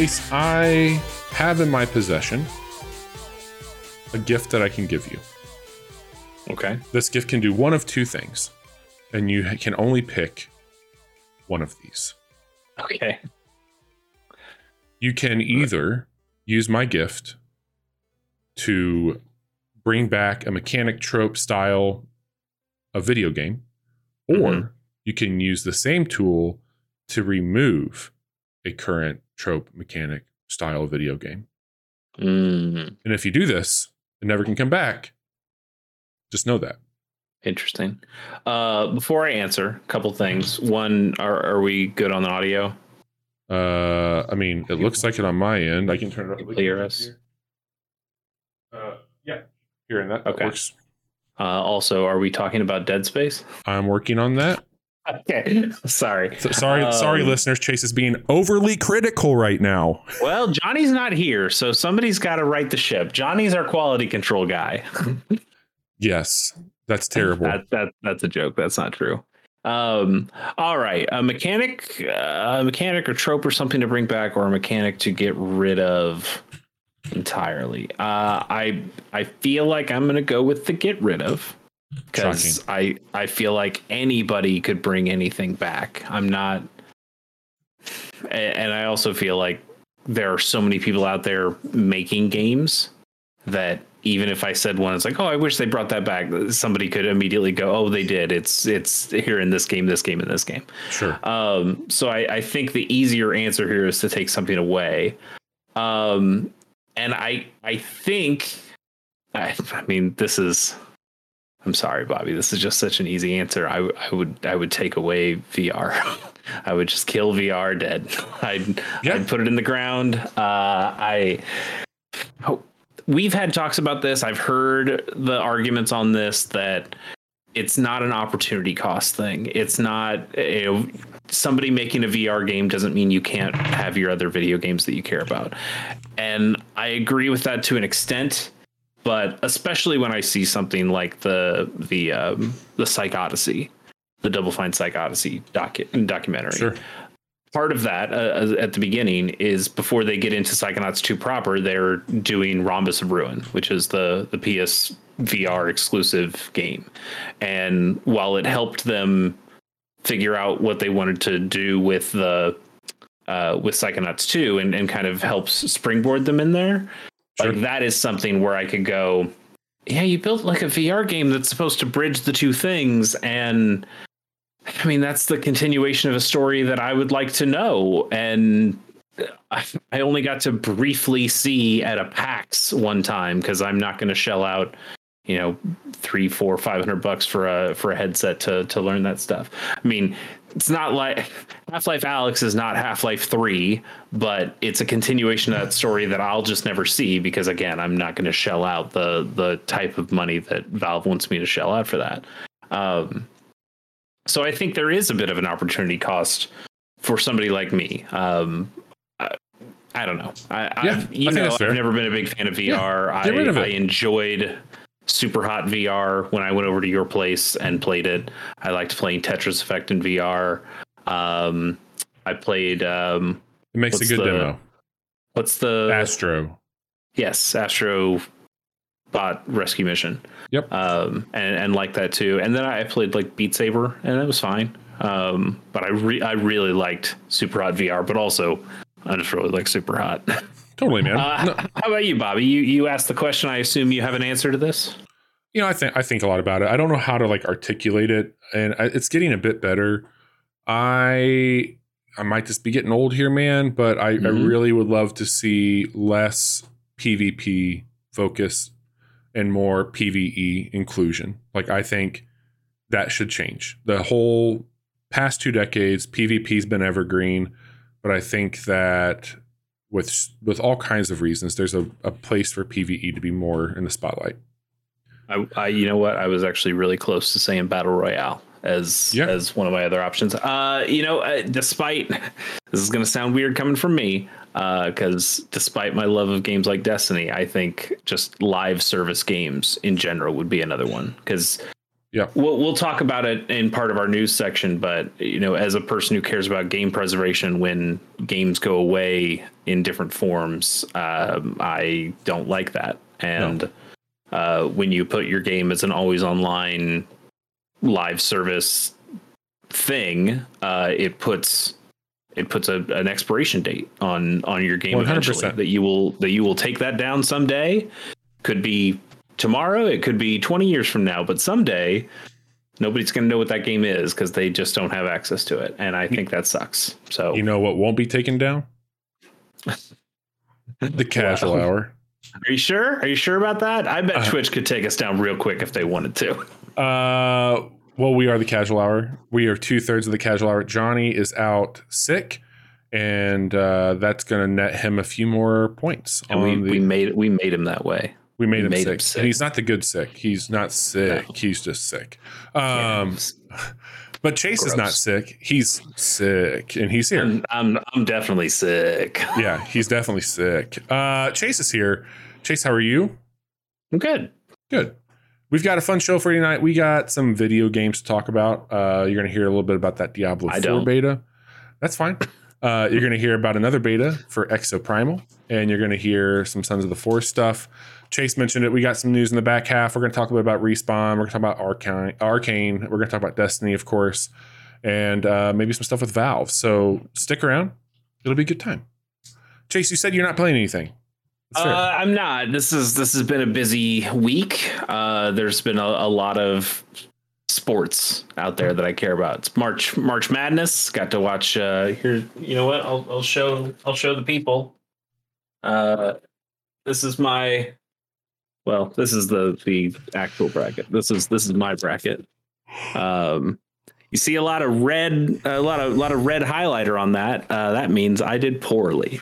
Chase, I have in my possession a gift that I can give you. Okay. This gift can do one of two things, and you can only pick one of these. Okay. You can either use my gift to bring back a mechanic trope style of video game, or Mhm. you can use the same tool to remove a current trope mechanic style video game. Mm, And if you do this, it never can come back. Just know that. interesting. Uh, before I answer, a couple things. One, are, are we good on the audio? Uh, I mean, it looks like it on my end. I can turn it up. Clear us? Uh, yeah, here and that, Okay. that works. Uh, also, are we talking about Dead Space? I'm working on that. Okay. Sorry. So, sorry, sorry, Um, listeners. Chase is being overly critical right now. Well, Johnny's not here, so somebody's got to right the ship. Johnny's our quality control guy. Yes, that's terrible. That, that that's a joke. That's not true. Um, all right, a mechanic, uh, a mechanic or trope or something to bring back, or a mechanic to get rid of entirely. Uh, I I feel like I'm gonna go with the get rid of because I I feel like anybody could bring anything back. I'm not, and I also feel like there are so many people out there making games that even if I said one, it's like, oh, I wish they brought that back. Somebody could immediately go, oh, they did. It's it's here in this game, this game, and this game. sure. Um, so I, I think the easier answer here is to take something away. Um, and I I think I, I mean this is I'm sorry, Bobby. This is just such an easy answer. I I would I would take away VR. I would just kill VR dead. I'd Yeah. I'd put it in the ground. Uh, I oh, we've had talks about this. I've heard the arguments on this that it's not an opportunity cost thing. It's not you know, somebody making a VR game doesn't mean you can't have your other video games that you care about. And I agree with that to an extent, but especially when I see something like the the um, the Psych Odyssey, the Double Fine Psych Odyssey docu- documentary Sure. part of that uh, at the beginning is before they get into Psychonauts 2 proper, they're doing Rhombus of Ruin, which is the the PS VR exclusive game. And while it helped them figure out what they wanted to do with the uh, with Psychonauts 2 and, and kind of helps springboard them in there, Sure. like that is something where I could go, yeah, you built like a VR game that's supposed to bridge the two things and I mean, that's the continuation of a story that I would like to know. And I, I only got to briefly see at a PAX one time because I'm not going to shell out, you know, three, four, five hundred bucks for a for a headset to to learn that stuff. I mean, it's not like Half Life Alyx is not Half Life Three, but it's a continuation of that story that I'll just never see because again, I'm not going to shell out the the type of money that Valve wants me to shell out for that. Um, so I think there is a bit of an opportunity cost for somebody like me. Um, I, I don't know. I, Yeah, I've, you I know. I've never been a big fan of VR. of I. I enjoyed Super Hot VR when I went over to your place and played it. I liked playing Tetris Effect in VR. Um, I played um, It makes a good the- demo. what's the Astro. yes Astro Bot Rescue Mission. Yep. um, and and like that too. And then I played like Beat Saber, and it was fine. Um, but I re- I really liked Super Hot VR, but also I just really like Super Hot. Totally, man. Uh, No, How about you, Bobby? You you asked the question. I assume you have an answer to this. You know, I think I think a lot about it. I don't know how to like articulate it, and I, it's getting a bit better. I I might just be getting old here, man, but I, I Mhm. really would love to see less PvP focus and more PvE inclusion. Like I think that should change. The whole past two decades, PvP's been evergreen, but I think that with with all kinds of reasons, there's a, a place for PvE to be more in the spotlight. I, I you know what? I was actually really close to saying battle royale as Yeah. as one of my other options. Uh, you know, uh, despite this is going to sound weird coming from me, because despite my love of games like Destiny, I think just live service games in general would be another one. Because Yeah. we'll we'll talk about it in part of our news section. But you know, as a person who cares about game preservation, when games go away in different forms, um, I don't like that. And no. Uh, when you put your game as an always online live service thing, uh, it puts it puts a, an expiration date on on your game 100%. eventually that you will that you will take that down someday. Could be tomorrow, it could be 20 years from now, but someday nobody's going to know what that game is because they just don't have access to it, and I think that sucks. So you know what won't be taken down? the casual wow. hour. Are you sure? Are you sure about that? I bet uh, Twitch could take us down real quick if they wanted to. Uh, well, we are the casual hour. We are two thirds of the casual hour. Johnny is out sick, and uh, that's going to net him a few more points. And we, the, we made we made him that way. We made, we him, made sick. him, sick. And he's not the good sick. He's not sick. No. He's just sick. Um, but Chase Gross. is not sick. He's sick, and he's here. I'm, I'm, I'm definitely sick. Yeah, he's definitely sick. Uh, Chase is here. Chase, how are you? I'm good. Good. We've got a fun show for you tonight. We got some video games to talk about. Uh, you're going to hear a little bit about that Diablo I 4 don't. beta. That's fine. Uh, you're going to hear about another beta for Exoprimal, and you're going to hear some Sons of the Forest stuff. Chase mentioned it. We got some news in the back half. We're going to talk a bit about Respawn. We're going to talk about Arcane. Arcane. We're going to talk about Destiny, of course, and uh, maybe some stuff with Valve. So stick around. It'll be a good time. Chase, you said you're not playing anything. Uh, I'm not. This is this has been a busy week. Uh, there's been a, a, lot of sports out there that I care about. It's March March Madness. Got to watch. Uh, here, you know what? I'll, I'll show I'll show the people. Uh, this is my well, this is the the actual bracket. This is this is my bracket. Um, you see a lot of red, a lot of a lot of red highlighter on that. Uh, that means I did poorly.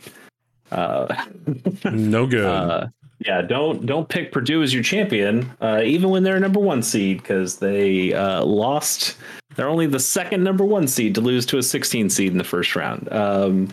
Uh, no good. Uh, yeah, don't don't pick Purdue as your champion, uh, even when they're a number one seed, because they uh, lost. They're only the second number one seed to lose to a 16 seed in the first round. Um,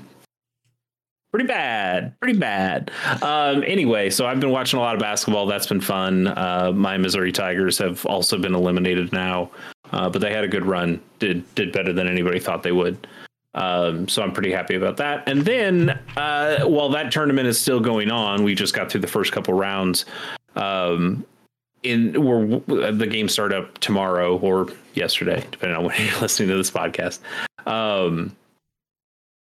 pretty bad, pretty bad. Um, anyway, so I've been watching a lot of basketball. That's been fun. Uh, my Missouri Tigers have also been eliminated now, uh, but they had a good run. Did did better than anybody thought they would. Um, so I'm pretty happy about that. And then uh, while that tournament is still going on, we just got through the first couple rounds. Um, in we're the game start up tomorrow or yesterday, depending on when you're listening to this podcast. Um,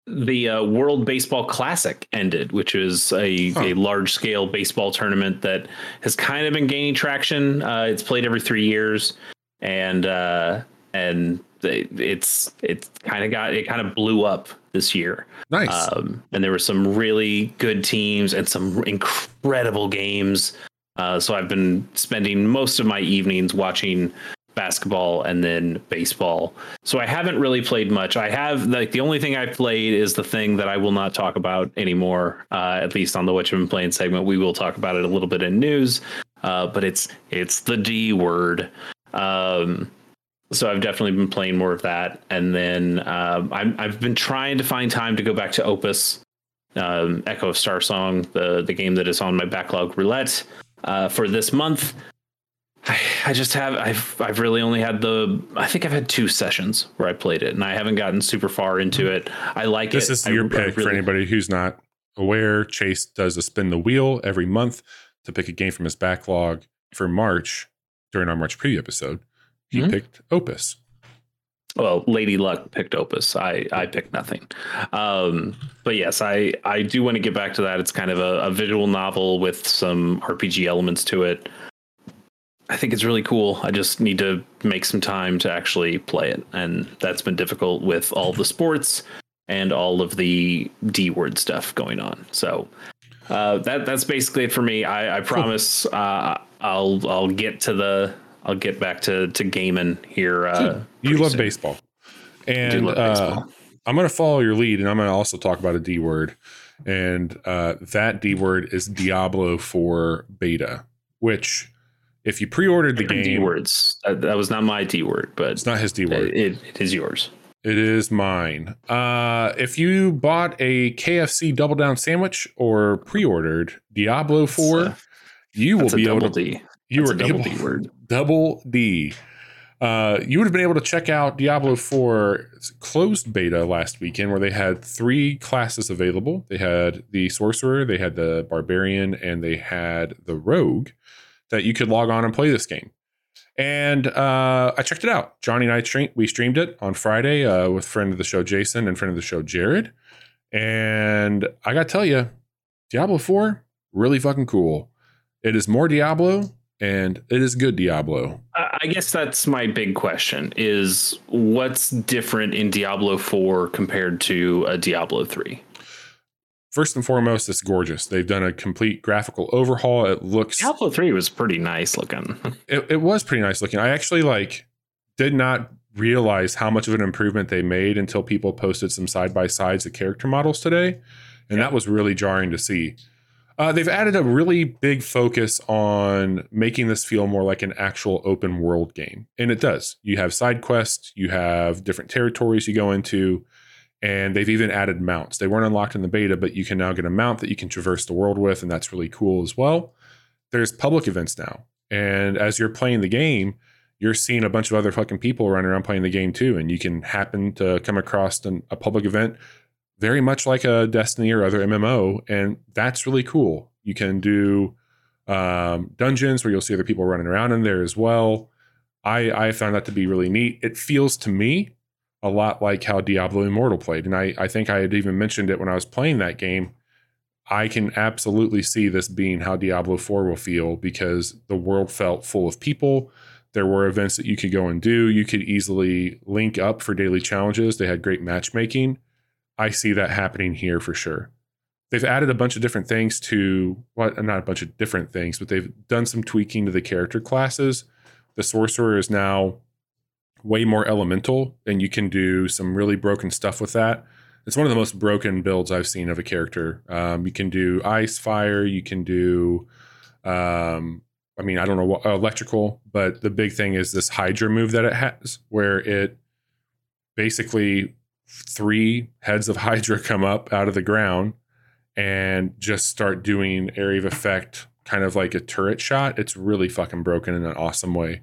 the uh, World Baseball Classic ended, which is a, huh. a large scale baseball tournament that has kind of been gaining traction. Uh, it's played every three years, and uh, and it's it's kind of got it kind of blew up this year. Nice. Um, and there were some really good teams and some incredible games. Uh, so I've been spending most of my evenings watching basketball and then baseball. So I haven't really played much. I have like the only thing I've played is the thing that I will not talk about anymore. Uh, at least on the what you've been playing segment, we will talk about it a little bit in news. Uh, but it's it's the D word. Um, so I've definitely been playing more of that, and then um, i have been trying to find time to go back to Opus, um, Echo of Starsong, the the game that is on my backlog roulette uh, for this month. I, I just have I've I've really only had the I think I've had two sessions where I played it and I haven't gotten super far into it. I like this it. This is your I, pick really, for anybody who's not aware. Chase does a spin the wheel every month to pick a game from his backlog for March during our March preview episode. He mm-hmm. picked Opus. Well, Lady Luck picked Opus. I I picked nothing. Um, but yes, I I do want to get back to that. It's kind of a, a visual novel with some RPG elements to it. I think it's really cool. I just need to make some time to actually play it, and that's been difficult with all the sports and all of the D word stuff going on. So uh, that that's basically it for me. I, I promise uh, I'll I'll get to the I'll get back to to gaming here. Uh, you love soon. baseball, and love baseball. Uh, I'm going to follow your lead, and I'm going to also talk about a D word, and uh, that D word is Diablo 4 beta, which if you pre-ordered the game, D words. That, was not my D word, but it's not his D word. It, it is yours. It is mine. Uh, if you bought a KFC Double Down sandwich or pre-ordered Diablo Four, uh, you will be able to. D. You that's were able D word. Double D. Uh, you would have been able to check out Diablo 4 closed beta last weekend where they had three classes available. They had the sorcerer, they had the barbarian, and they had the rogue that you could log on and play this game. And uh, I checked it out. Johnny and I stream- we streamed it on Friday uh, with friend of the show Jason and friend of the show Jared. And I got to tell you, Diablo 4 really fucking cool. It is more Diablo and it is good Diablo. I guess that's my big question is what's different in Diablo 4 compared to a Diablo 3? First and foremost, it's gorgeous. They've done a complete graphical overhaul. It looks Diablo 3 was pretty nice looking. it, it was pretty nice looking. I actually like did not realize how much of an improvement they made until people posted some side by sides of character models today. And that was really jarring to see. Uh, they've added a really big focus on making this feel more like an actual open world game. And it does. You have side quests, you have different territories you go into, and they've even added mounts. They weren't unlocked in the beta, but you can now get a mount that you can traverse the world with, and that's really cool as well. There's public events now. And as you're playing the game, you're seeing a bunch of other fucking people running around playing the game too. And you can happen to come across an, a public event very much like a Destiny or other MMO, and that's really cool. You can do um, dungeons where you'll see other people running around in there as well. I I found that to be really neat. It feels to me a lot like how Diablo Immortal played, and I I think I had even mentioned it when I was playing that game. I can absolutely see this being how Diablo 4 will feel because the world felt full of people. There were events that you could go and do. You could easily link up for daily challenges. They had great matchmaking I see that happening here for sure. They've added a bunch of different things to what well, not a bunch of different things, but they've done some tweaking to the character classes. The sorcerer is now way more elemental, and you can do some really broken stuff with that. It's one of the most broken builds I've seen of a character. Um, you can do ice, fire. You can do, um, I mean, I don't know what electrical, but the big thing is this Hydra move that it has, where it basically three heads of Hydra come up out of the ground and just start doing area of effect, kind of like a turret shot. It's really fucking broken in an awesome way.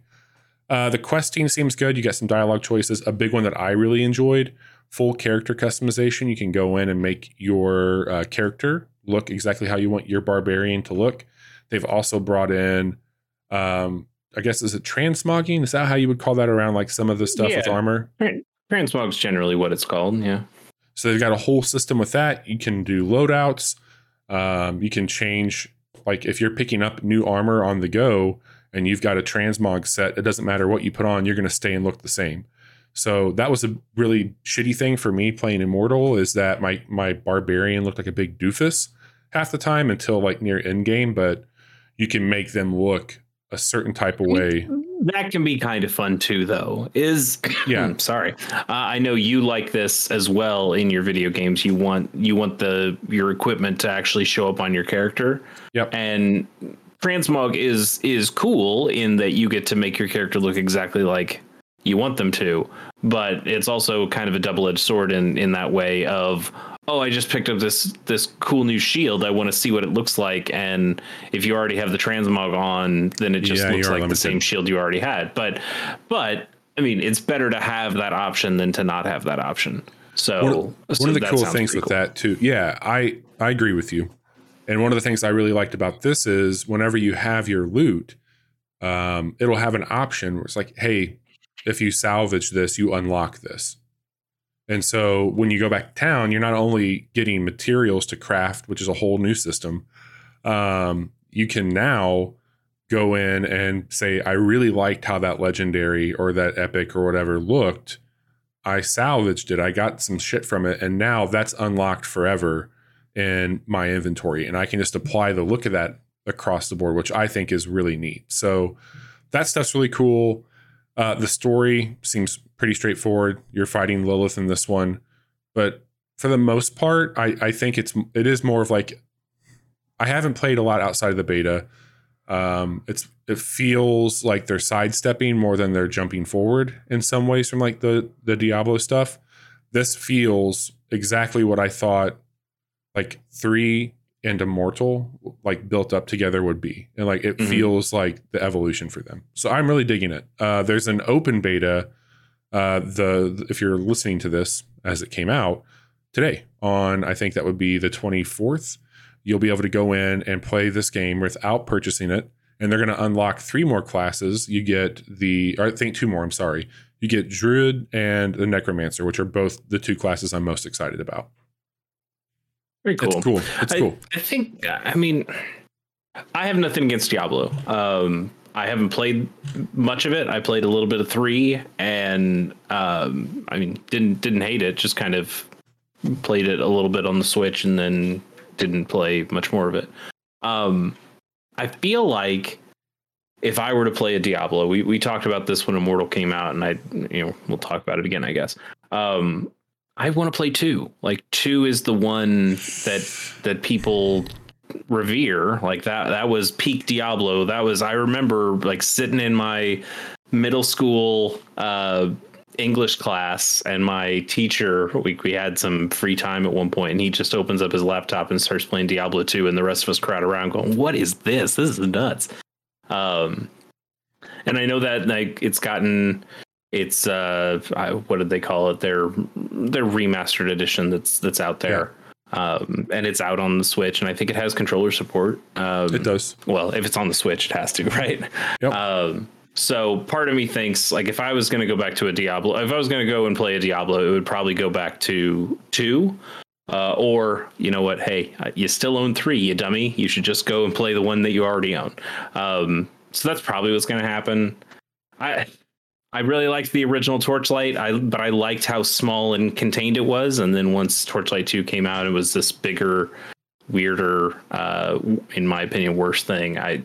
Uh, the questing seems good. You got some dialogue choices. A big one that I really enjoyed full character customization. You can go in and make your uh, character look exactly how you want your barbarian to look. They've also brought in, um, I guess, is it transmogging? Is that how you would call that around like some of the stuff yeah. with armor? Transmog's generally what it's called. Yeah. So they've got a whole system with that. You can do loadouts. Um, you can change, like if you're picking up new armor on the go and you've got a transmog set, it doesn't matter what you put on, you're going to stay and look the same. So that was a really shitty thing for me playing Immortal is that my my barbarian looked like a big doofus half the time until like near end game, but you can make them look a certain type of way. that can be kind of fun too though. Is yeah. sorry. Uh, i know you like this as well in your video games. You want you want the your equipment to actually show up on your character. Yep. And transmog is is cool in that you get to make your character look exactly like you want them to but it's also kind of a double-edged sword in in that way of oh, I just picked up this this cool new shield. I want to see what it looks like. And if you already have the transmog on, then it just yeah, looks like limited. the same shield you already had. But but I mean, it's better to have that option than to not have that option. So one of, so one of the cool things with cool. that too, yeah, I I agree with you. And one of the things I really liked about this is whenever you have your loot, um, it'll have an option where it's like, hey, if you salvage this, you unlock this. And so when you go back to town, you're not only getting materials to craft, which is a whole new system. Um, you can now go in and say, I really liked how that legendary or that epic or whatever looked. I salvaged it. I got some shit from it. And now that's unlocked forever in my inventory. And I can just apply the look of that across the board, which I think is really neat. So that stuff's really cool. Uh, the story seems pretty straightforward. You're fighting Lilith in this one, but for the most part, I, I think it's it is more of like I haven't played a lot outside of the beta. Um, it's it feels like they're sidestepping more than they're jumping forward in some ways from like the the Diablo stuff. This feels exactly what I thought like three and Immortal like built up together would be and like it Mhm. feels like the evolution for them. So i'm really digging it. Uh, there's an open beta uh, the if you're listening to this as it came out today on i think that would be the 24th you'll be able to go in and play this game without purchasing it and they're going to unlock three more classes. You get the or i think two more i'm sorry. You get druid and the necromancer which are both the two classes i'm most excited about Very cool. it's cool it's I, cool I think. I mean, I have nothing against Diablo. Um, I haven't played much of it. I played a little bit of three, and um, I mean, didn't didn't hate it. Just kind of played it a little bit on the Switch, and then didn't play much more of it. Um, I feel like if I were to play a Diablo, we we talked about this when Immortal came out, and I you know we'll talk about it again, I guess. Um, I want to play two. Like two is the one that that people revere. Like that that was peak Diablo. That was I remember like sitting in my middle school uh English class and my teacher we we had some free time at one point and he just opens up his laptop and starts playing Diablo 2 and the rest of us crowd around going what is this this is nuts um and I know that like it's gotten it's uh I, what did they call it? Their their remastered edition that's that's out there. Um and it's out on the switch and i think it has controller support. Um it does. well if it's on the switch it has to right? Yep. um so part of me thinks like if i was going to go back to a diablo if i was going to go and play a diablo it would probably go back to two. Uh, or you know what? Hey uh, you still own three you dummy. You should just go and play the one that you already own. Um so that's probably what's going to happen. I I really liked the original Torchlight, I but I liked how small and contained it was. And then once Torchlight Two came out, it was this bigger, weirder, uh, in my opinion, worse thing. I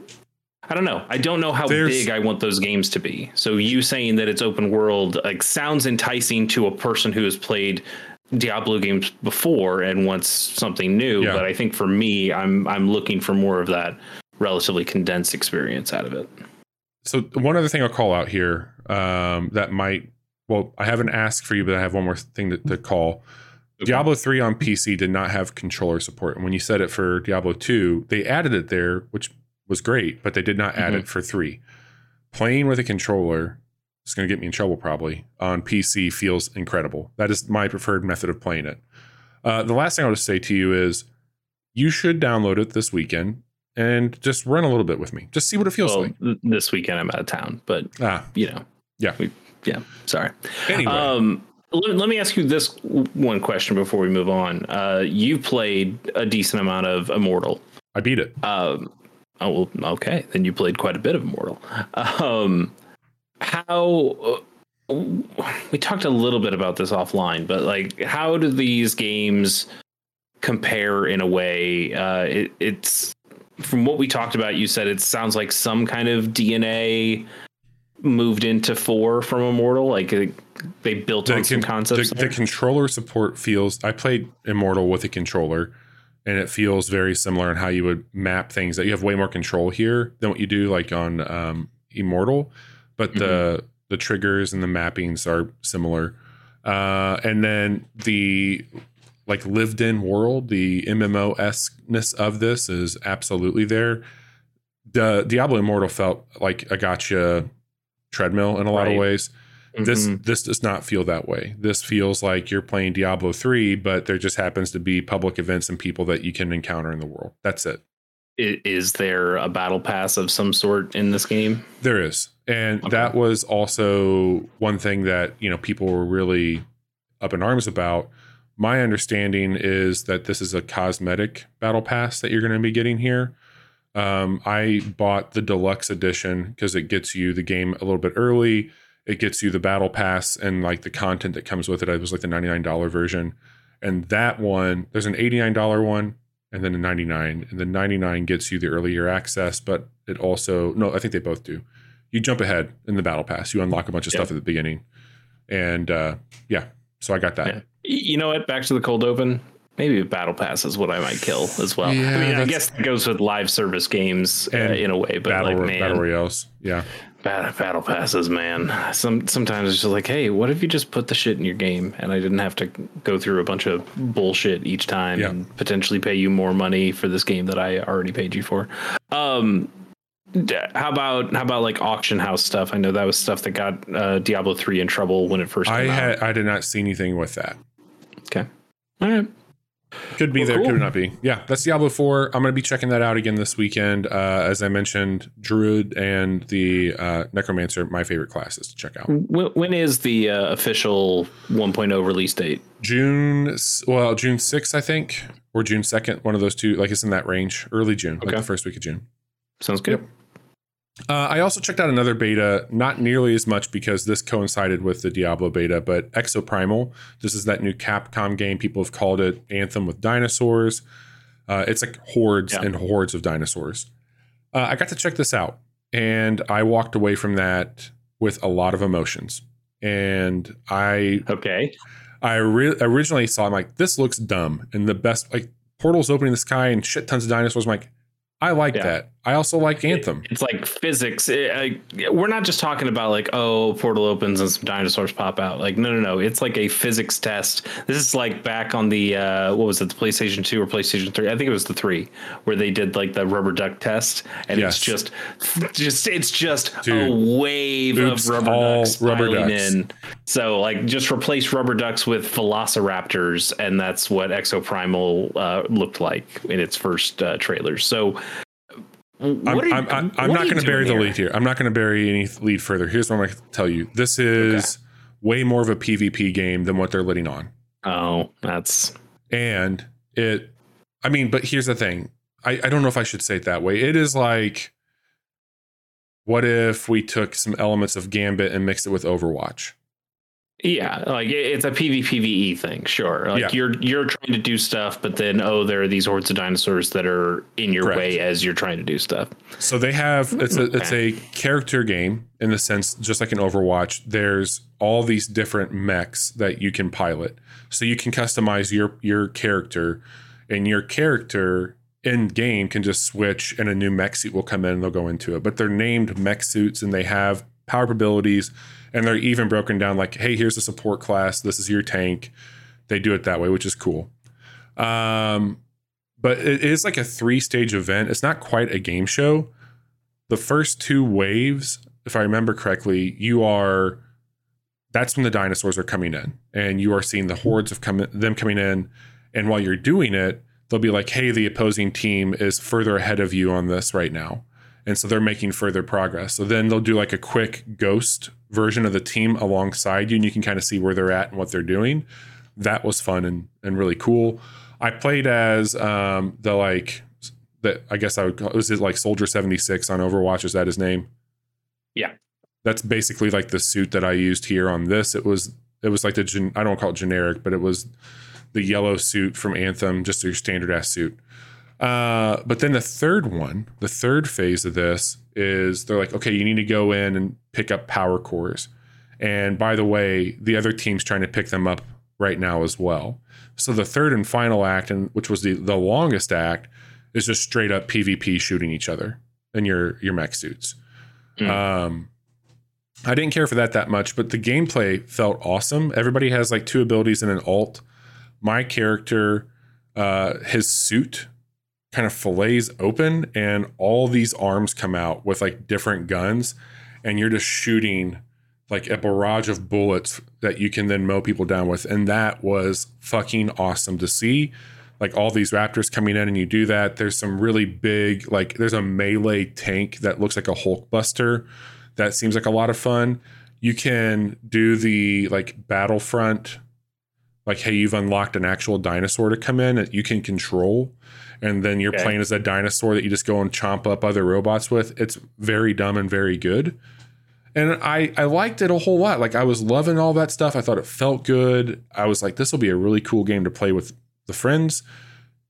I don't know. I don't know how There's- big I want those games to be. So you saying that it's open world like sounds enticing to a person who has played Diablo games before and wants something new. Yeah. But I think for me, I'm I'm looking for more of that relatively condensed experience out of it. So one other thing I'll call out here um, that might well I haven't asked for you, but I have one more thing to, to call. Diablo 3 on PC did not have controller support. And when you said it for Diablo 2, they added it there, which was great, but they did not add Mhm. it for 3. Playing with a controller is going to get me in trouble probably on PC feels incredible. That is my preferred method of playing it. Uh, the last thing I'll just say to you is you should download it this weekend and just run a little bit with me. Just see what it feels Well, like. this weekend I'm out of town, but Ah, you know, Yeah. we, yeah. Sorry. anyway. Um, let, let me ask you this one question before we move on. Uh, you played a decent amount of Immortal. I beat it. Um, oh well, okay. Then you played quite a bit of Immortal. Um, how? uh, we talked a little bit about this offline, but like, how do these games compare in a way? Uh, it, it's from what we talked about. You said it sounds like some kind of DNA moved into four from Immortal. Like they built on some con- concepts. the, the controller support feels. I played Immortal with a controller, and it feels very similar in how you would map things. That you have way more control here than what you do like on um, Immortal, but the Mm-hmm. the triggers and the mappings are similar. Uh, and then the like lived in world, the MMO esqueness of this is absolutely there. The Diablo Immortal felt like a gotcha treadmill in a lot of ways this Mhm. this does not feel that way this feels like you're playing diablo 3 but there just happens to be public events and people that you can encounter in the world that's it. Is there a battle pass of some sort in this game? there is and Okay. that was also one thing that you know people were really up in arms about my understanding is that this is a cosmetic battle pass that you're going to be getting here. Um, i bought the deluxe edition because it gets you the game a little bit early. It gets you the battle pass and like the content that comes with it. It was like the $99 version. And that one there's an $89 one and then a 99 and the 99 gets you the earlier access but it also no i think they both do. You jump ahead in the battle pass. You unlock a bunch of Yeah. stuff at the beginning. And uh yeah. So i got that. Yeah. You know what? Back to the cold open. Maybe a battle pass is what I might kill as well. Yeah, I mean, I guess it goes with live service games uh, in a way, but battle like, man, battle royales yeah battle passes, man. Some sometimes it's just like, hey, what if you just put the shit in your game, and I didn't have to go through a bunch of bullshit each time Yeah. and potentially pay you more money for this game that I already paid you for. Um, how about how about like auction house stuff? I know that was stuff that got uh, Diablo three in trouble when it first I came out. had I did not see anything with that. Okay, all right. Could be Well, there, cool. could not be. Yeah, that's Diablo 4. I'm going to be checking that out again this weekend. Uh, as I mentioned, Druid and the uh, Necromancer, my favorite classes to check out. When, when is the uh, official 1.0 release date? June, well, June 6th, I think, or June 2nd, one of those two. Like it's in that range, early June, like Okay. the first week of June. Sounds good. Uh, I also checked out another beta, not nearly as much because this coincided with the Diablo beta, but Exoprimal. This is that new Capcom game. People have called it Anthem with dinosaurs. Uh, it's like hordes Yeah. and hordes of dinosaurs. Uh, I got to check this out, and I walked away from that with a lot of emotions. And I Okay. I re- originally saw, I'm like, this looks dumb. And the best, like, portals opening the sky and shit tons of dinosaurs. I'm like, I like Yeah. that. I also like Anthem. It's like physics. Eh, I- we're not just talking about like, oh, portal opens and some dinosaurs pop out. Like, no, no, no. It's like a physics test. This is like back on the uh, what was it, the PlayStation Two or PlayStation Three? I think it was the three, where they did like the rubber duck test, and Yes. it's just, just it's just a wave Oops, of rubber ducks rubber ducks. in. So like, just replace rubber ducks with velociraptors, and that's what Exoprimal uh, looked like in its first uh, trailers. So. I'm, you- I'm, I'm, I'm not going to bury the lead here. I'm not going to bury any lead further. Here's what I'm going to tell you. This is way more of a PvP game than what they're letting on. Oh, that's And it, I mean, but here's the thing. I, I don't know if I should say it that way. It is like, what if we took some elements of Gambit and mixed it with Overwatch? Yeah, like it's a PvPvE thing, sure. Like Yeah. you're you're trying to do stuff, but then oh, there are these hordes of dinosaurs that are in your Correct. way as you're trying to do stuff. So they have it's a hmm. it's a character game in the sense just like an Overwatch. There's all these different mechs that you can pilot. So you can customize your your character, and your character in game can just switch, and a new mech suit will come in and they'll go into it. But they're named mech suits, and they have power abilities, and they're even broken down like, hey, here's a support class. This is your tank. They do it that way, which is cool. Um, but it is like a three stage event. It's not quite a game show. The first two waves, if I remember correctly, you are that's when the dinosaurs are coming in, and you are seeing the hordes of come, them coming in. And while you're doing it, they'll be like, "Hey, the opposing team is further ahead of you on this right now," and so they're making further progress. So then they'll do like a quick ghost version of the team alongside you, and you can kind of see where they're at and what they're doing. That was fun and and really cool. I played as um, the like that. I guess I would call was it like Soldier seventy six on Overwatch. Is that his name? Yeah. that's basically like the suit that I used here on this. It was it was like the gen, I don't call it generic, but it was the yellow suit from Anthem, just your standard ass suit. Uh, but then the third one, the third phase of this is they're like, okay, you need to go in and pick up power cores. And by the way, the other team's trying to pick them up right now as well. So the third and final act, and which was the, the longest act, is just straight up PvP shooting each other in your your mech suits. Mm. Um, I didn't care for that that much, but the gameplay felt awesome. Everybody has like two abilities and an alt. My character, uh, his suit kind of fillets open, and all these arms come out with like different guns, and you're just shooting like a barrage of bullets that you can then mow people down with. And that was fucking awesome to see. Like all these raptors coming in, and you do that. There's some really big, like, there's a melee tank that looks like a Hulk Buster. That seems like a lot of fun. You can do the like Battlefront, like, hey, you've unlocked an actual dinosaur to come in that you can control. And then you're Okay. playing as a dinosaur that you just go and chomp up other robots with. It's very dumb and very good and I I liked it a whole lot. Like I was loving all that stuff. I thought it felt good. I was like, this will be a really cool game to play with the friends.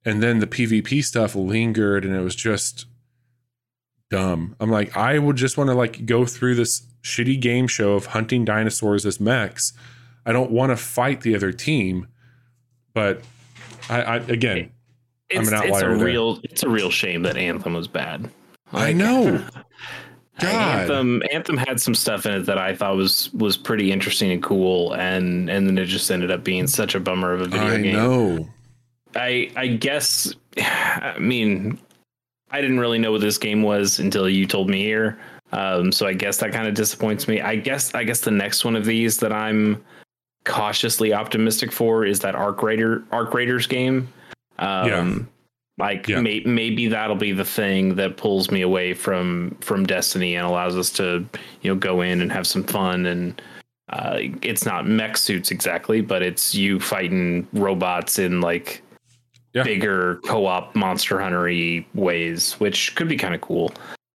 And then the PvP stuff lingered, and it was just dumb. I'm like, I would just want to like go through this shitty game show of hunting dinosaurs as mechs. I don't want to fight the other team, but I, I again, It's, it's a there. real it's a real shame that Anthem was bad. I know. God. Anthem Anthem had some stuff in it that I thought was was pretty interesting and cool, and and then it just ended up being such a bummer of a video I game. know. I I guess I mean I didn't really know what this game was until you told me here. Um, so I guess that kind of disappoints me. I guess I guess the next one of these that I'm cautiously optimistic for is that Arc Raider Arc Raiders game. Um, Yeah. like Yeah. may, maybe that'll be the thing that pulls me away from from Destiny and allows us to you know go in and have some fun and uh, it's not mech suits exactly, but it's you fighting robots in like Yeah. bigger co-op monster huntery ways, which could be kind of cool.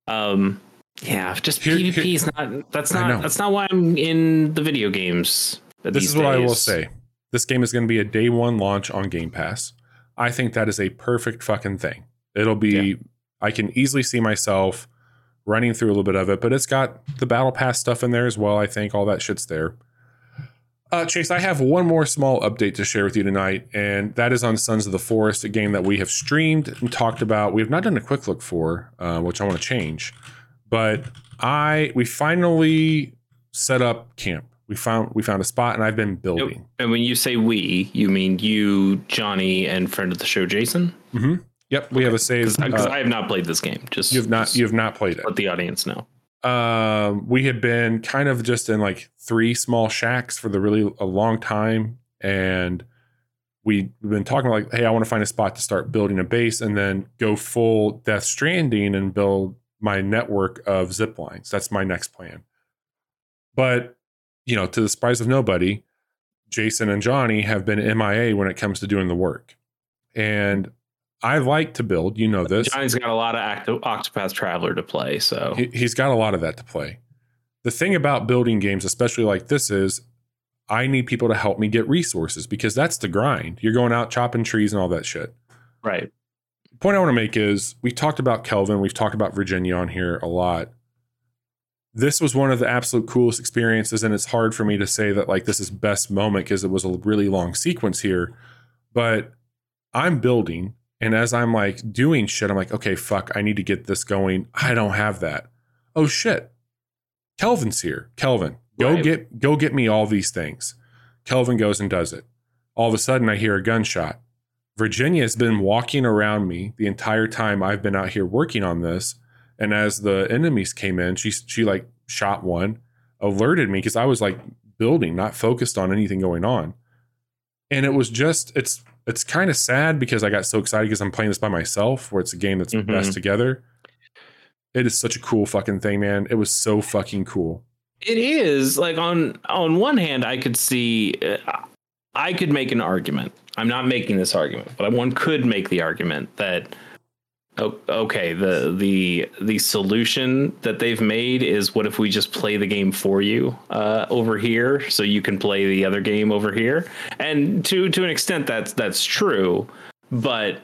Um, yeah, just Here- PvP here- is not. That's not. That's not why I'm in the video games. This is what I will say. This game is going to be a day one launch on Game Pass. I think that is a perfect fucking thing. It'll be, I can easily see myself running through a little bit of it, but it's got the Battle Pass stuff in there as well. I think all that shit's there. Uh, Chase, I have one more small update to share with you tonight, and that is on Sons of the Forest, a game that we have streamed and talked about. We have not done a quick look for, uh, which I want to change, but I we finally set up camp. We found we found a spot, and I've been building. And when you say we, you mean you, Johnny, and friend of the show, Jason? Yep, we have a save. Because uh, I have not played this game. Just you have not you have not played it. let the audience know. um, we had been kind of just in like three small shacks for the really a long time, and we, we've been talking like, hey, I want to find a spot to start building a base, and then go full Death Stranding and build my network of zip lines. That's my next plan. But you know, to the surprise of nobody, Jason and Johnny have been MIA when it comes to doing the work, and I like to build. You know this. Johnny's got a lot of active Octopath Traveler to play, so He, he's got a lot of that to play. The thing about building games, especially like this, is I need people to help me get resources because that's the grind. You're going out chopping trees and all that shit. right. point I want to make is we talked about Kelvin, we've talked about Virginia on here a lot. This was one of the absolute coolest experiences, and it's hard for me to say that like this is best moment because it was a really long sequence here. But I'm building, and as I'm like doing shit, I'm like, okay, fuck, I need to get this going. I don't have that. Oh shit. Kelvin's here. Kelvin, go Right. get go get me all these things. Kelvin goes and does it. All of a sudden I hear a gunshot. Virginia has been walking around me the entire time I've been out here working on this. And as the enemies came in, she she like shot one, alerted me because I was like building, not focused on anything going on. And it was just it's it's kind of sad because I got so excited because I'm playing this by myself, where it's a game that's Mhm. best together. It is such a cool fucking thing, man. It was so fucking cool. It is like on on one hand, I could see, uh, I could make an argument. I'm not making this argument, but one could make the argument that o- okay, the the the solution that they've made is what if we just play the game for you uh, over here, so you can play the other game over here, and to to an extent that's that's true, but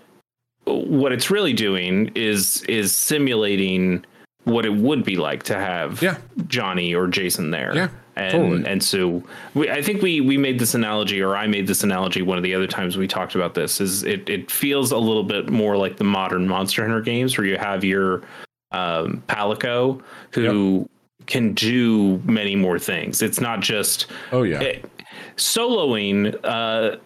what it's really doing is is simulating what it would be like to have Yeah. Johnny or Jason there. Yeah, And totally. and so we, I think we we made this analogy or I made this analogy one of the other times we talked about this is it it feels a little bit more like the modern Monster Hunter games where you have your um Palico who can do many more things. It's not just Oh yeah. it, soloing uh,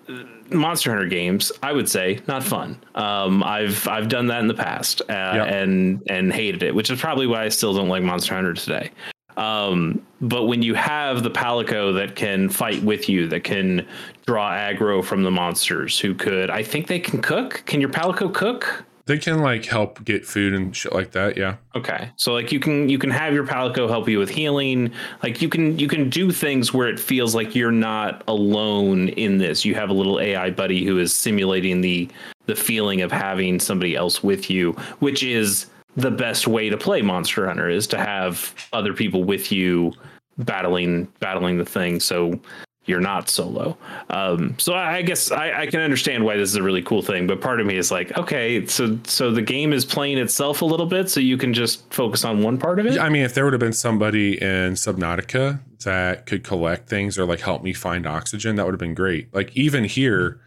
Monster Hunter games, I would say not fun. Um, I've I've done that in the past uh, and and hated it, which is probably why I still don't like Monster Hunter today. Um, but when you have the Palico that can fight with you, that can draw aggro from the monsters, who could, I think they can cook. Can your Palico cook? they can like help get food and shit like that. Yeah. Okay. So like you can you can have your Palico help you with healing. Like you can you can do things where it feels like you're not alone in this. You have a little AI buddy who is simulating the the feeling of having somebody else with you, which is the best way to play Monster Hunter is to have other people with you battling battling the thing. So you're not solo. Um, so I guess I, I can understand why this is a really cool thing, but part of me is like, okay, so so the game is playing itself a little bit, so you can just focus on one part of it. I mean, if there would have been somebody in Subnautica that could collect things or like help me find oxygen, that would have been great. Like even here,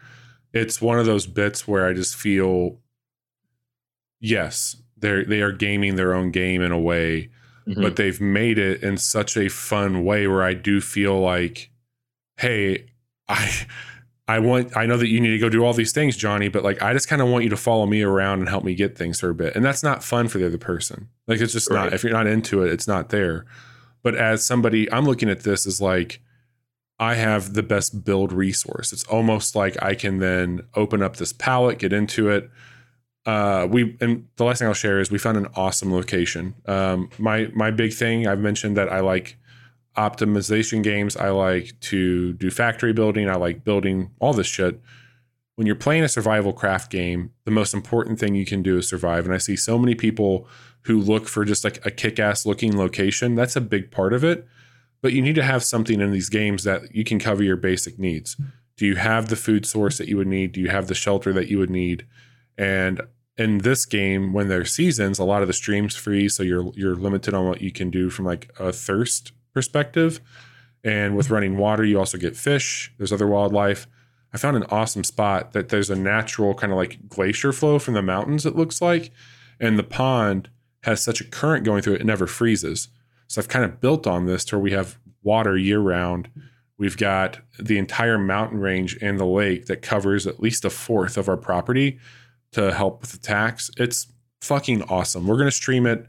it's one of those bits where I just feel, yes, they're they are gaming their own game in a way, mm-hmm. but they've made it in such a fun way where I do feel like, hey, I I want I know that you need to go do all these things, Johnny, but like I just kind of want you to follow me around and help me get things for a bit. And that's not fun for the other person. Like it's just right. not if you're not into it, it's not there. But as somebody I'm looking at this as like I have the best build resource. It's almost like I can then open up this palette, get into it. Uh, we and the last thing I'll share is we found an awesome location. Um, my my big thing I've mentioned that I like optimization games. I like to do factory building. I like building all this shit. When you're playing a survival craft game, the most important thing you can do is survive. And I see so many people who look for just like a kick ass looking location. That's a big part of it. But you need to have something in these games that you can cover your basic needs. Do you have the food source that you would need? Do you have the shelter that you would need? And in this game, when there's seasons, a lot of the streams freeze, so you're you're limited on what you can do from like a thirst perspective. And with running water, you also get fish. There's other wildlife. I found an awesome spot that there's a natural kind of like glacier flow from the mountains, it looks like. And the pond has such a current going through it, it never freezes. So I've kind of built on this to where we have water year round. We've got the entire mountain range and the lake that covers at least a fourth of our property to help with the tax. It's fucking awesome. We're going to stream it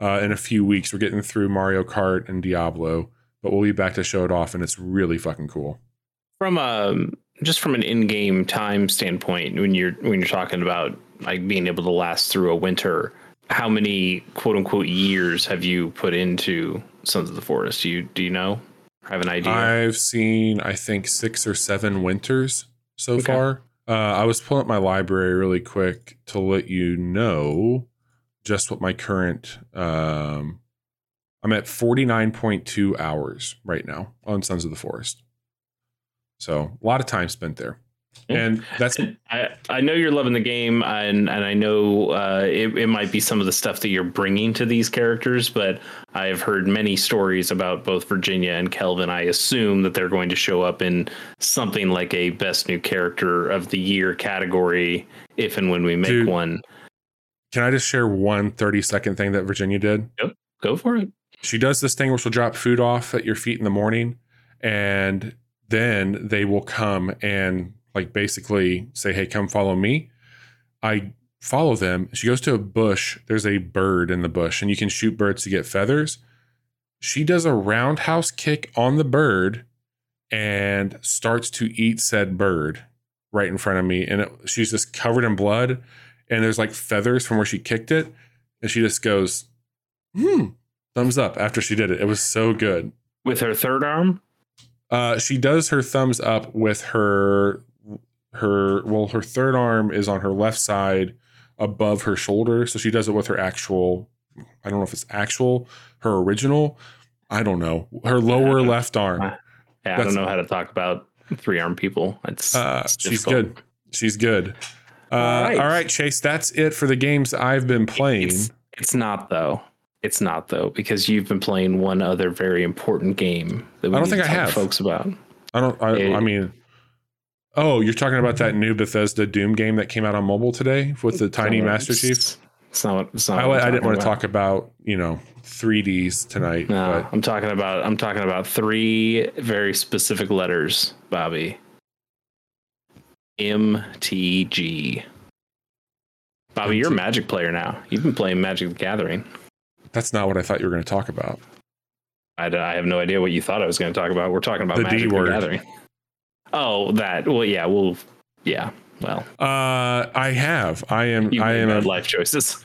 uh, in a few weeks. We're getting through Mario Kart and Diablo, but we'll be back to show it off, and it's really fucking cool. From a um, just from an in-game time standpoint, when you're when you're talking about like being able to last through a winter, how many quote unquote years have you put into Sons of the Forest? Do you do you know? Have an idea? I've seen I think six or seven winters so okay. far. Uh, I was pulling up my library really quick to let you know just what my current um I'm at 49.2 hours right now on Sons of the Forest. So a lot of time spent there. And that's I, I know you're loving the game and and I know uh, it, it might be some of the stuff that you're bringing to these characters, but I've heard many stories about both Virginia and Kelvin. I assume that they're going to show up in something like a best new character of the year category if and when we make Dude, one. Can I just share one 30 second thing that Virginia did? Yep, go for it. She does this thing where she'll drop food off at your feet in the morning, and then they will come and like basically say, "Hey, come follow me." I follow them. She goes to a bush. There's a bird in the bush, and you can shoot birds to get feathers. She does a roundhouse kick on the bird and starts to eat said bird right in front of me, and it, she's just covered in blood and there's like feathers from where she kicked it, and she just goes, "Hmm." Thumbs up after she did it. It was so good. With her third arm? Uh, she does her thumbs up with her her well, her third arm is on her left side above her shoulder. So she does it with her actual I don't know if it's actual, her original. I don't know. Her lower yeah, left arm. Yeah, I don't know how to talk about three arm people. It's, uh, it's she's good. She's good. Uh, all, right. all right, Chase. That's it for the games I've been playing. It's, it's, not though. It's not though because you've been playing one other very important game that we I don't think I have folks about. I don't. I, it, I, mean, oh, you're talking about that new Bethesda Doom game that came out on mobile today with the tiny Master Chief. It's not. It's not. I, I didn't want to talk about you know 3ds tonight. No, but. I'm talking about. I'm talking about three very specific letters, Bobby. MTG. Bobby, you're a Magic player now. You've been playing Magic the Gathering. That's not what I thought you were going to talk about. I, I have no idea what you thought I was going to talk about. We're talking about the Magic the Gathering. Oh, that. Well, yeah. Well, yeah. Well, uh, I have. I am. I am a, life choices.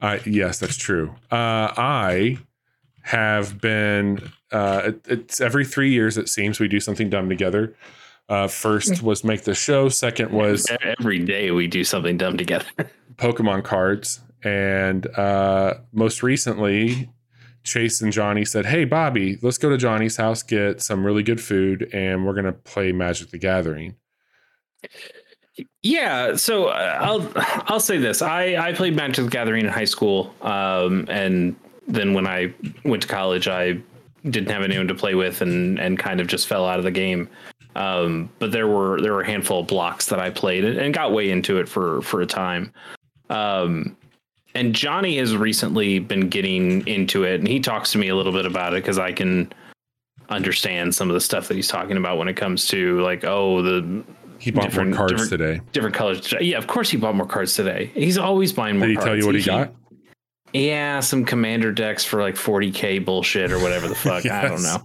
I yes, that's true. Uh, I have been. Uh, it, it's every three years. It seems we do something dumb together. Uh, first mm. was make the show. Second was every day we do something dumb together. Pokemon cards, and uh, most recently, Chase and Johnny said, "Hey, Bobby, let's go to Johnny's house, get some really good food, and we're gonna play Magic the Gathering." Yeah, so uh, I'll I'll say this: I I played Magic the Gathering in high school, um, and then when I went to college, I didn't have anyone to play with, and and kind of just fell out of the game. Um, but there were there were a handful of blocks that I played and, and got way into it for for a time. Um, and Johnny has recently been getting into it, and he talks to me a little bit about it because I can understand some of the stuff that he's talking about when it comes to like, oh, the He bought more Different- cards today. different colors. Yeah, of course he bought more cards today. He's always buying more. Did he cards. tell you what he got? Yeah, some commander decks for like 40k bullshit or whatever the fuck. I don't know.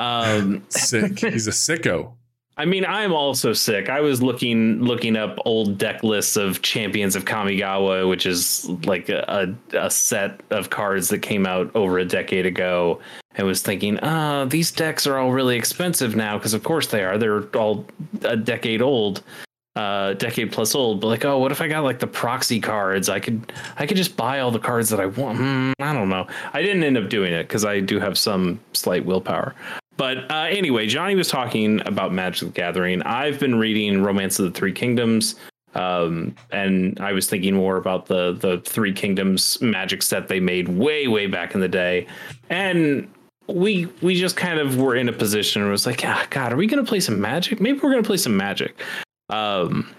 Um, Sick. He's a sicko. I mean, I'm also sick. I was looking looking up old deck lists of champions of Kamigawa, which is like a, a, set of cards that came out over a decade ago, and was thinking, ah, these decks are all really expensive now because of course they are. They're all a decade old, uh, decade plus old. But like, oh, what if I got like the proxy cards? I could I could just buy all the cards that I want. Hmm, I don't know. I didn't end up doing it because I do have some slight willpower. But uh, anyway, Johnny was talking about Magic the Gathering. I've been reading Romance of the Three Kingdoms, um, and I was thinking more about the the Three Kingdoms Magic set they made way way back in the day, and we we just kind of were in a position where it was like, ah, God, are we to play some Magic? Maybe we're to play some Magic. Um,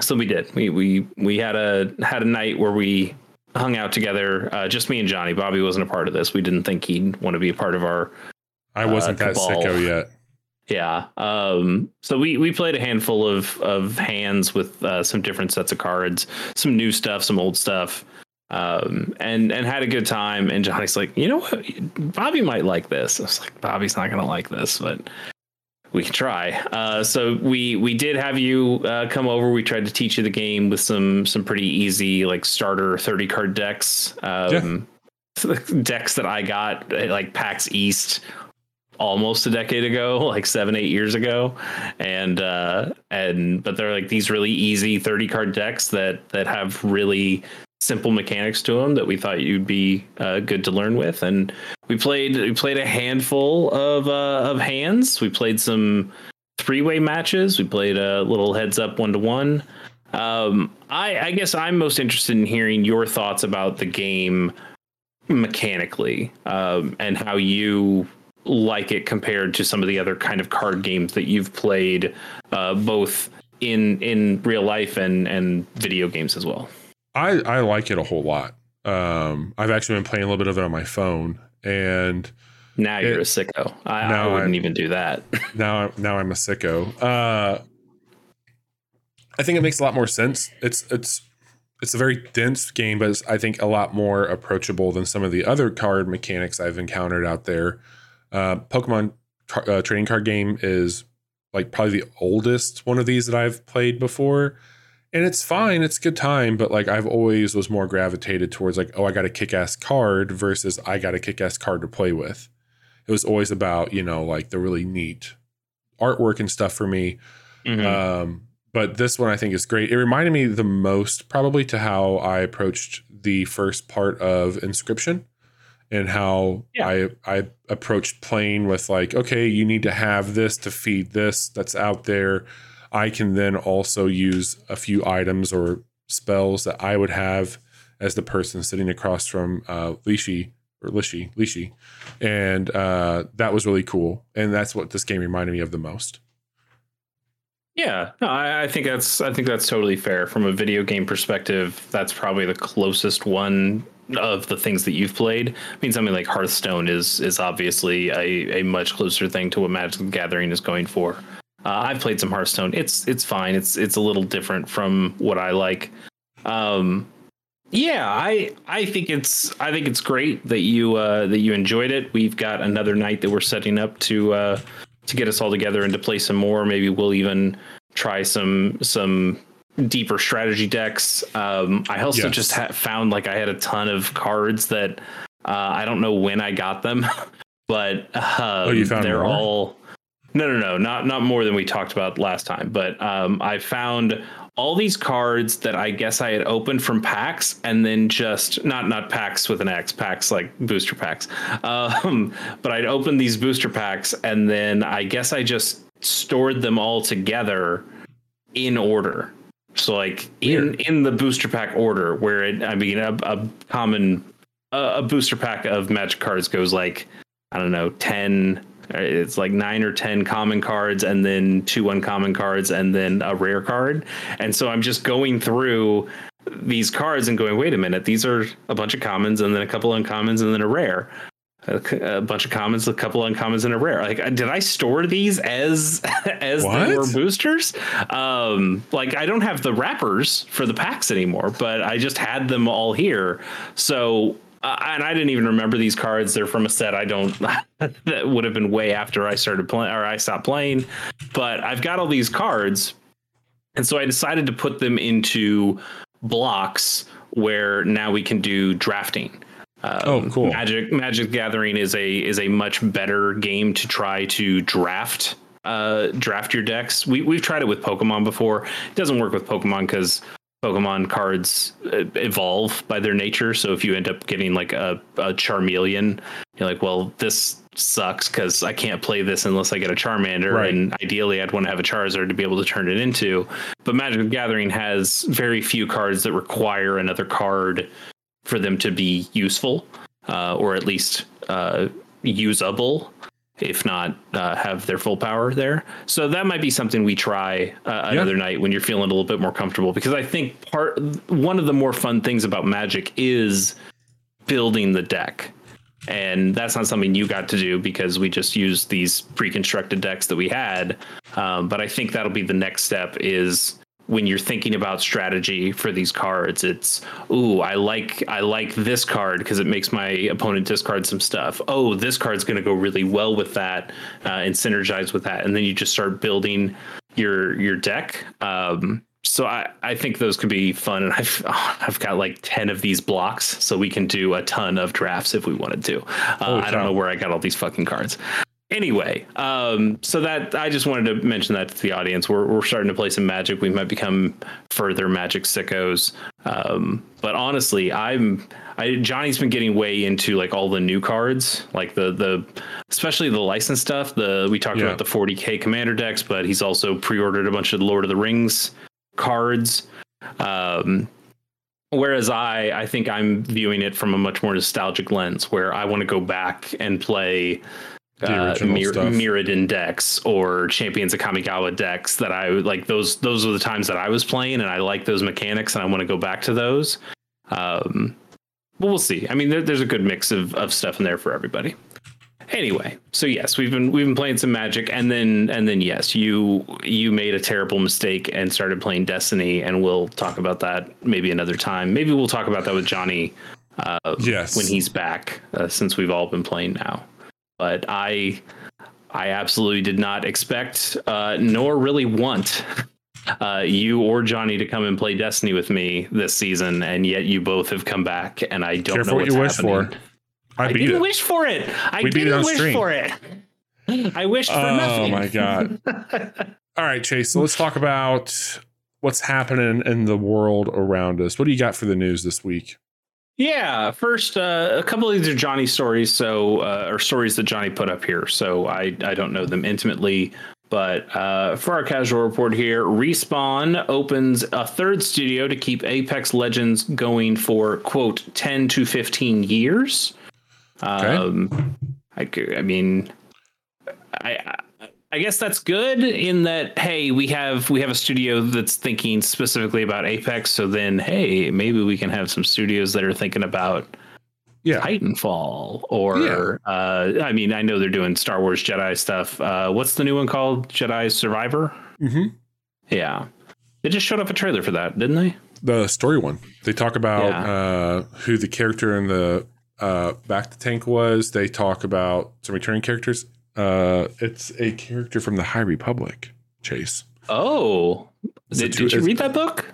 so we did. We we we had a had a night where we hung out together, uh, just me and Johnny. Bobby wasn't a part of this. We didn't think he'd want to be a part of our I wasn't that Cabal. sicko yet. yeah. Um, so we we played a handful of of hands with uh, some different sets of cards, some new stuff, some old stuff, um, and and had a good time. And Johnny's like, you know what, Bobby might like this. I was like, Bobby's not gonna like this, but we can try. Uh, so we we did have you uh, come over. We tried to teach you the game with some some pretty easy like starter thirty card decks. Um, decks that I got like PAX East almost a decade ago, like seven, eight years ago. And uh and but they're like these really easy 30 card decks that that have really simple mechanics to them that we thought you'd be uh, good to learn with. And we played we played a handful of uh of hands. We played some three way matches. We played a little heads up one to one. Um I I guess I'm most interested in hearing your thoughts about the game mechanically um, and how you like it compared to some of the other kind of card games that you've played uh, both in in real life and and video games as well I, I like it a whole lot. Um, I've actually been playing a little bit of it on my phone, and now you're It- a sicko i, I wouldn't I'm- even do that now now I'm a sicko. Uh, I think it makes a lot more sense. It's it's it's a very dense game, but it's, I think a lot more approachable than some of the other card mechanics I've encountered out there. Uh, Pokemon car, uh, trading card game is like probably the oldest one of these that I've played before. And it's fine, it's a good time, but like I've always was more gravitated towards like, oh, I got a kick ass card versus I got a kick ass card to play with. It was always about, you know, like the really neat artwork and stuff for me. Mhm. Um, but this one I think is great. It reminded me the most probably to how I approached the first part of Inscryption and how Yeah. I I approached playing with like, okay, you need to have this to feed this that's out there. I can then also use a few items or spells that I would have as the person sitting across from uh, Leshy or Leshy, Leshy, and uh, that was really cool. And that's what this game reminded me of the most. yeah no, I, I think that's i think that's totally fair from a video game perspective that's probably the closest one of the things that you've played. I mean something like hearthstone is is obviously a, a much closer thing to what magic the gathering is going for. Uh, i've played some hearthstone. It's it's fine. It's it's a little different from what i like. Um yeah i i think it's i think it's great that you uh that you enjoyed it. We've got another night that we're setting up to uh to get us all together and to play some more. Maybe we'll even try some some deeper strategy decks um i also Yes. just ha- found like i had a ton of cards that uh i don't know when i got them but um, Oh, you found they're more? all no no no not not more than we talked about last time but um i found all these cards that I guess I had opened from packs and then just not not packs with an X, packs like booster packs. Um, but I'd opened these booster packs and then I guess I just stored them all together in order. So like in Weird. in the booster pack order, where it I mean a, a common a, a booster pack of magic cards goes like I don't know ten. uh, It's like nine or ten common cards, and then two uncommon cards, and then a rare card. And so I'm just going through these cards and going, wait a minute, these are a bunch of commons and then a couple uncommons and then a rare. A, a bunch of commons, a couple uncommons, and a rare. Like, did I store these as as What? they were boosters? Um, like, I don't have the wrappers for the packs anymore, but I just had them all here. So, uh, and I didn't even remember these cards. They're from a set I don't. that would have been way after I started playing or I stopped playing. But I've got all these cards, and so I decided to put them into blocks where now we can do drafting. Um, Oh, cool. Magic Magic Gathering is a is a much better game to try to draft uh draft your decks. We we've tried it with Pokemon before. It doesn't work with Pokemon because Pokemon cards uh, evolve by their nature. So if you end up getting like a, a Charmeleon, you're like, well, this sucks because I can't play this unless I get a Charmander. Right. And ideally, I'd want to have a Charizard to be able to turn it into. But Magic Gathering has very few cards that require another card for them to be useful, uh, or at least uh, usable, if not uh, have their full power there. So that might be something we try uh, another night when you're feeling a little bit more comfortable. Because I think part one of the more fun things about Magic is building the deck. And that's not something you got to do because we just used these pre-constructed decks that we had. Um, but I think that'll be the next step is when you're thinking about strategy for these cards it's ooh i like i like this card because it makes my opponent discard some stuff oh this card's going to go really well with that uh, and synergize with that and then you just start building your your deck um so I, I think those could be fun and I've I've got like 10 of these blocks so we can do a ton of drafts if we wanted to. Uh, Holy I don't know where I got all these fucking cards. Anyway, um, so that I just wanted to mention that to the audience. We're we're starting to play some Magic. We might become further Magic sickos. Um, but honestly, I'm I Johnny's been getting way into like all the new cards, like the the especially the license stuff. The we talked Yeah. about the 40k commander decks, but he's also pre-ordered a bunch of Lord of the Rings cards. Um, whereas I I think I'm viewing it from a much more nostalgic lens, where I want to go back and play uh, Mir- Mirrodin decks or Champions of Kamigawa decks that I like those those were the times that I was playing and I like those mechanics and I want to go back to those. Um, but we'll see. I mean, there, there's a good mix of, of stuff in there for everybody. Anyway, so yes, we've been we've been playing some Magic, and then and then yes, you you made a terrible mistake and started playing Destiny, and we'll talk about that maybe another time. Maybe we'll talk about that with Johnny uh, Yes. when he's back, uh, since we've all been playing now. But I I absolutely did not expect uh, nor really want uh, you or Johnny to come and play Destiny with me this season, and yet you both have come back, and I don't Careful know what you wish happening. for. I I beat didn't it. wish for it. I We didn't wish stream. for it. I wished for Oh nothing. Oh my god. All right, Chase. So let's talk about what's happening in the world around us. What do you got for the news this week? Yeah, first uh, a couple of these are Johnny stories, so uh, or stories that Johnny put up here. So I I don't know them intimately, but uh, for our casual report here, Respawn opens a third studio to keep Apex Legends going for quote ten to fifteen years. Okay. Um, I I mean, I. I guess that's good in that hey we have we have a studio that's thinking specifically about Apex so then hey maybe we can have some studios that are thinking about Yeah. Titanfall or uh I mean I know they're doing Star Wars Jedi stuff uh what's the new one called Jedi Survivor Mm-hmm. yeah they just showed up a trailer for that didn't they The story one. They talk about Yeah. uh, who the character in the uh, bacta tank was. They talk about some returning characters. Uh, it's a character from the High Republic. Chase oh did, two- did you read that book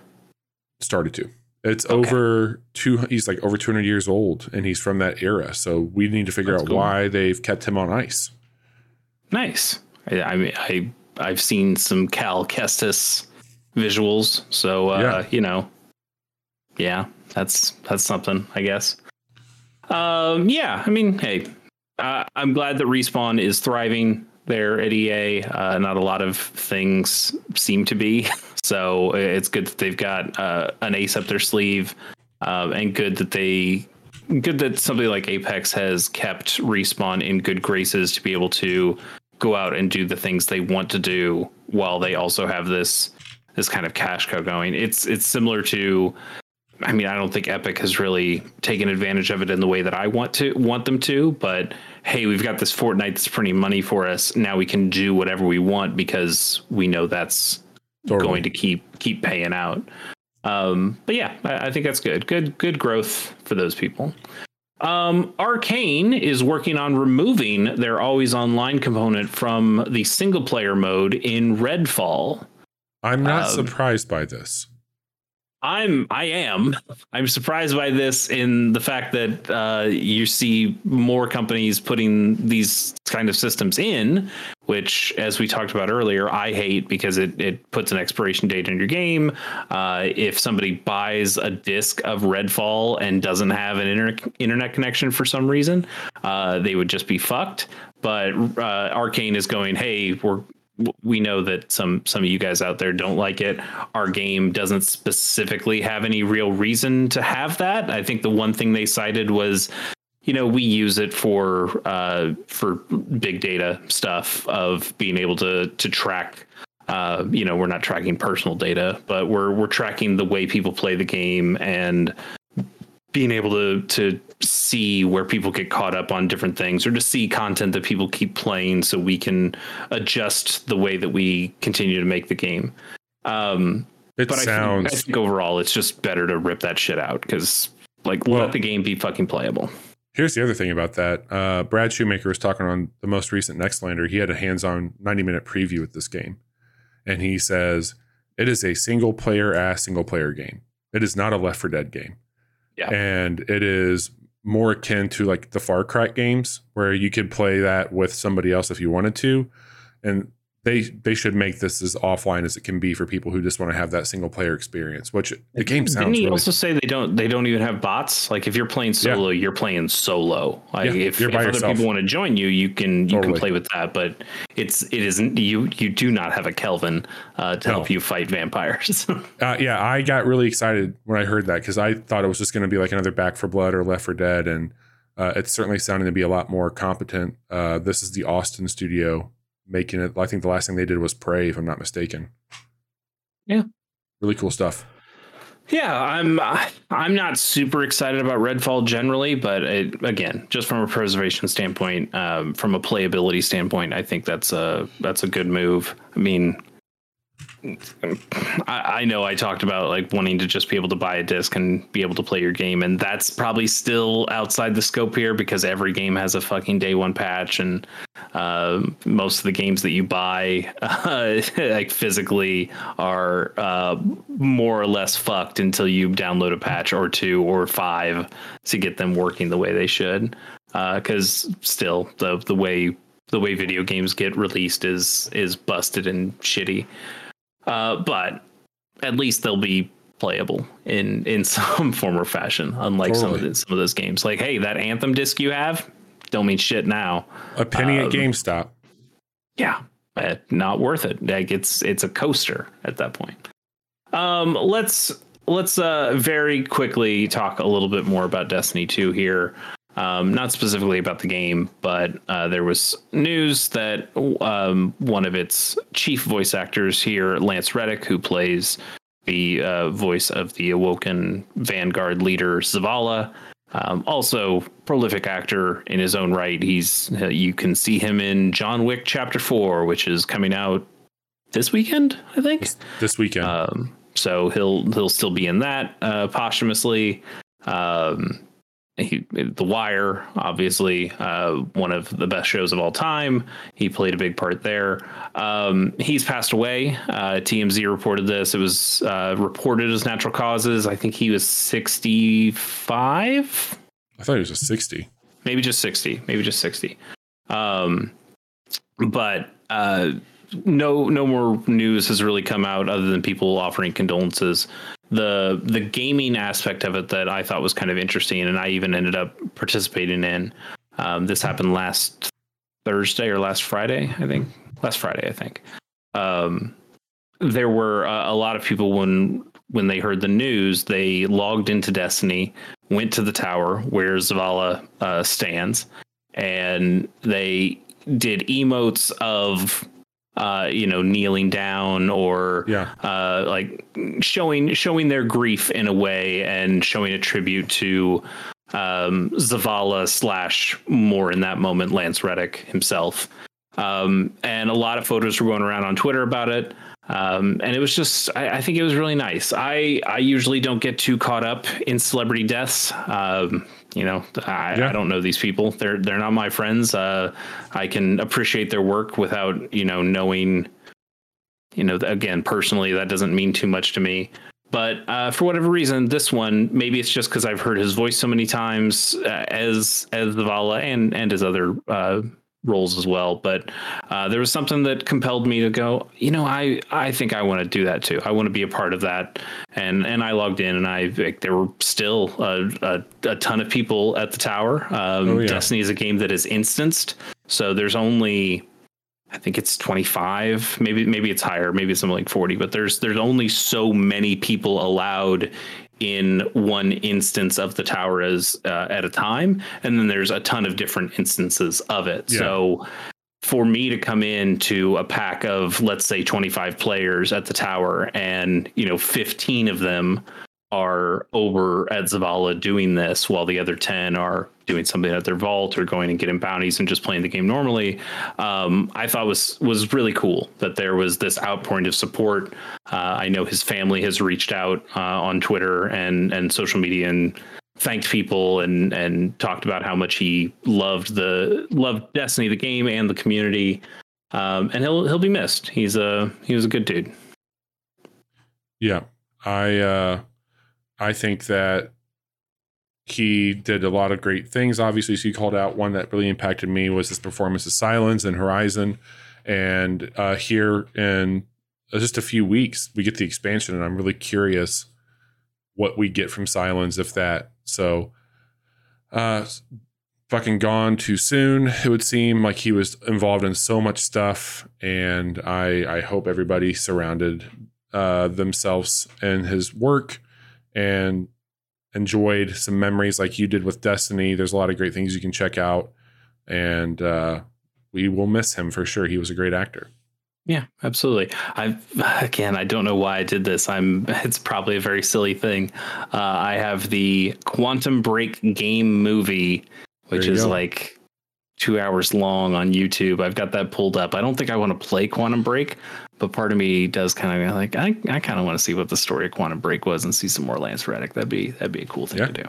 started to. It's Okay. over two. He's like over two hundred years old, and he's from that era. So we need to figure That's out cool. why they've kept him on ice. Nice. I, I mean, I I've seen some Cal Kestis visuals, so uh, Yeah. you know, yeah, that's that's something, I guess. Um, yeah, I mean, hey, uh, I'm glad that respawn is thriving there at EA. Uh, not a lot of things seem to be, so it's good that they've got uh, an ace up their sleeve, um, and good that they good that somebody like Apex has kept respawn in good graces to be able to go out and do the things they want to do while they also have this this kind of cash cow going. It's it's similar to I mean, I don't think Epic has really taken advantage of it in the way that I want to want them to. But hey, we've got this Fortnite that's printing money for us. Now we can do whatever we want because we know that's totally. going to keep keep paying out. Um, but yeah, I, I, think that's good. Good good growth for those people. Um, Arkane is working on removing their always online component from the single player mode in Redfall. I'm not um, surprised by this. I'm I am I'm surprised by this in the fact that uh, you see more companies putting these kind of systems in, which, as we talked about earlier, I hate because it it puts an expiration date in your game. Uh, if somebody buys a disc of Redfall and doesn't have an internet internet connection for some reason, uh, they would just be fucked. But uh, Arkane is going, hey, we're we know that some some of you guys out there don't like it. Our game doesn't specifically have any real reason to have that. I think the one thing they cited was you know we use it for uh, for big data stuff of being able to to track uh, you know we're not tracking personal data but we're we're tracking the way people play the game and being able to to see where people get caught up on different things or to see content that people keep playing so we can adjust the way that we continue to make the game. Um, it but sounds... I think, I think overall it's just better to rip that shit out because like well, let the game be fucking playable. Here's the other thing about that. Uh, Brad Shoemaker was talking on the most recent Nextlander. He had a hands-on 90 minute preview with this game, and he says it is a single player ass single player game. It is not a Left 4 Dead game. Yeah. And it is more akin to like the Far Cry games where you could play that with somebody else if you wanted to. And they they should make this as offline as it can be for people who just want to have that single player experience. Which the game sounds. Didn't he really... also say they don't they don't even have bots? Like if you're playing solo, yeah. you're playing solo. Like yeah, if, if other yourself. people want to join you, you can you totally. can play with that. But it's it isn't you you do not have a Kelvin uh, to no. help you fight vampires. uh, yeah, I got really excited when I heard that because I thought it was just going to be like another Back 4 Blood or Left 4 Dead, and uh, it's certainly sounding to be a lot more competent. Uh, this is the Austin studio making it. I think the last thing they did was Prey, if I'm not mistaken. Yeah, really cool stuff. Yeah, I'm I'm not super excited about Redfall generally, but it, again, just from a preservation standpoint, um, from a playability standpoint, I think that's a that's a good move. I mean, I, I, know I talked about like wanting to just be able to buy a disc and be able to play your game, and that's probably still outside the scope here because every game has a fucking day one patch, and uh, most of the games that you buy, uh, like physically, are uh, more or less fucked until you download a patch or two or five to get them working the way they should. Because uh, still, the the way the way video games get released is is busted and shitty. Uh, but at least they'll be playable in in some form or fashion. Unlike totally. some of the, some of those games, like hey, that Anthem disc you have don't mean shit now. A penny um, at GameStop. Yeah, not worth it. Like it's it's a coaster at that point. Um, let's let's uh very quickly talk a little bit more about Destiny 2 here. Um, not specifically about the game, but uh, there was news that um, one of its chief voice actors here, Lance Reddick, who plays the uh, voice of the Awoken Vanguard leader Zavala, um, also prolific actor in his own right. He's uh, you can see him in John Wick Chapter Four, which is coming out this weekend, I think. This, this weekend. Um, so he'll he'll still be in that uh, posthumously. Um, he, the Wire, obviously, uh, one of the best shows of all time. He played a big part there. Um, he's passed away. Uh, TMZ reported this. It was uh, reported as natural causes. I think he was 65. I thought he was a 60. Maybe just 60. Maybe just 60. Um, but uh, no, no more news has really come out other than people offering condolences the the gaming aspect of it that I thought was kind of interesting, and I even ended up participating in. Um, this happened last Thursday or last Friday, I think. Last Friday, I think. Um, there were uh, a lot of people when when they heard the news, they logged into Destiny, went to the tower where Zavala uh, stands, and they did emotes of uh, you know, kneeling down or Yeah. uh, like showing showing their grief in a way and showing a tribute to um, Zavala slash more in that moment Lance Reddick himself. Um, and a lot of photos were going around on Twitter about it. Um, and it was just, I, I think it was really nice. I, I usually don't get too caught up in celebrity deaths. Um, you know, I, Yeah. I don't know these people. They're, they're not my friends. Uh, I can appreciate their work without, you know, knowing, you know, again, personally, that doesn't mean too much to me. But uh, for whatever reason, this one maybe it's just because I've heard his voice so many times uh, as as Zavala and and his other uh, roles as well. But uh, there was something that compelled me to go. You know, I I think I want to do that too. I want to be a part of that. And and I logged in, and I like, there were still a, a, a ton of people at the tower. Um, Oh, yeah. Destiny is a game that is instanced, so there's only I think it's 25, maybe maybe it's higher, maybe it's something like 40, but there's there's only so many people allowed in one instance of the tower as uh, at a time, and then there's a ton of different instances of it. Yeah. So for me to come in to a pack of let's say 25 players at the tower and you know 15 of them are over at Zavala doing this while the other 10 are doing something at their vault or going and getting bounties and just playing the game normally. Um, I thought was was really cool that there was this outpouring of support. Uh, I know his family has reached out uh, on Twitter and and social media and thanked people and and talked about how much he loved the loved Destiny the game and the community. Um, and he'll he'll be missed. He's a he was a good dude. Yeah. I uh I think that he did a lot of great things. Obviously, so he called out one that really impacted me was his performance of Sylens and Horizon. And uh here in just a few weeks, we get the expansion, and I'm really curious what we get from Sylens if that. So uh fucking gone too soon. It would seem like he was involved in so much stuff, and I I hope everybody surrounded uh, themselves and his work and enjoyed some memories like you did with Destiny. There's a lot of great things you can check out, and uh, we will miss him for sure. He was a great actor. Yeah, absolutely. I again, I don't know why I did this. I'm. It's probably a very silly thing. Uh, I have the Quantum Break game movie, which is go. like two hours long on YouTube. I've got that pulled up. I don't think I want to play Quantum Break, but part of me does kind of like I. I kind of want to see what the story of Quantum Break was and see some more Lance Reddick. That'd be that'd be a cool thing Yeah. to do.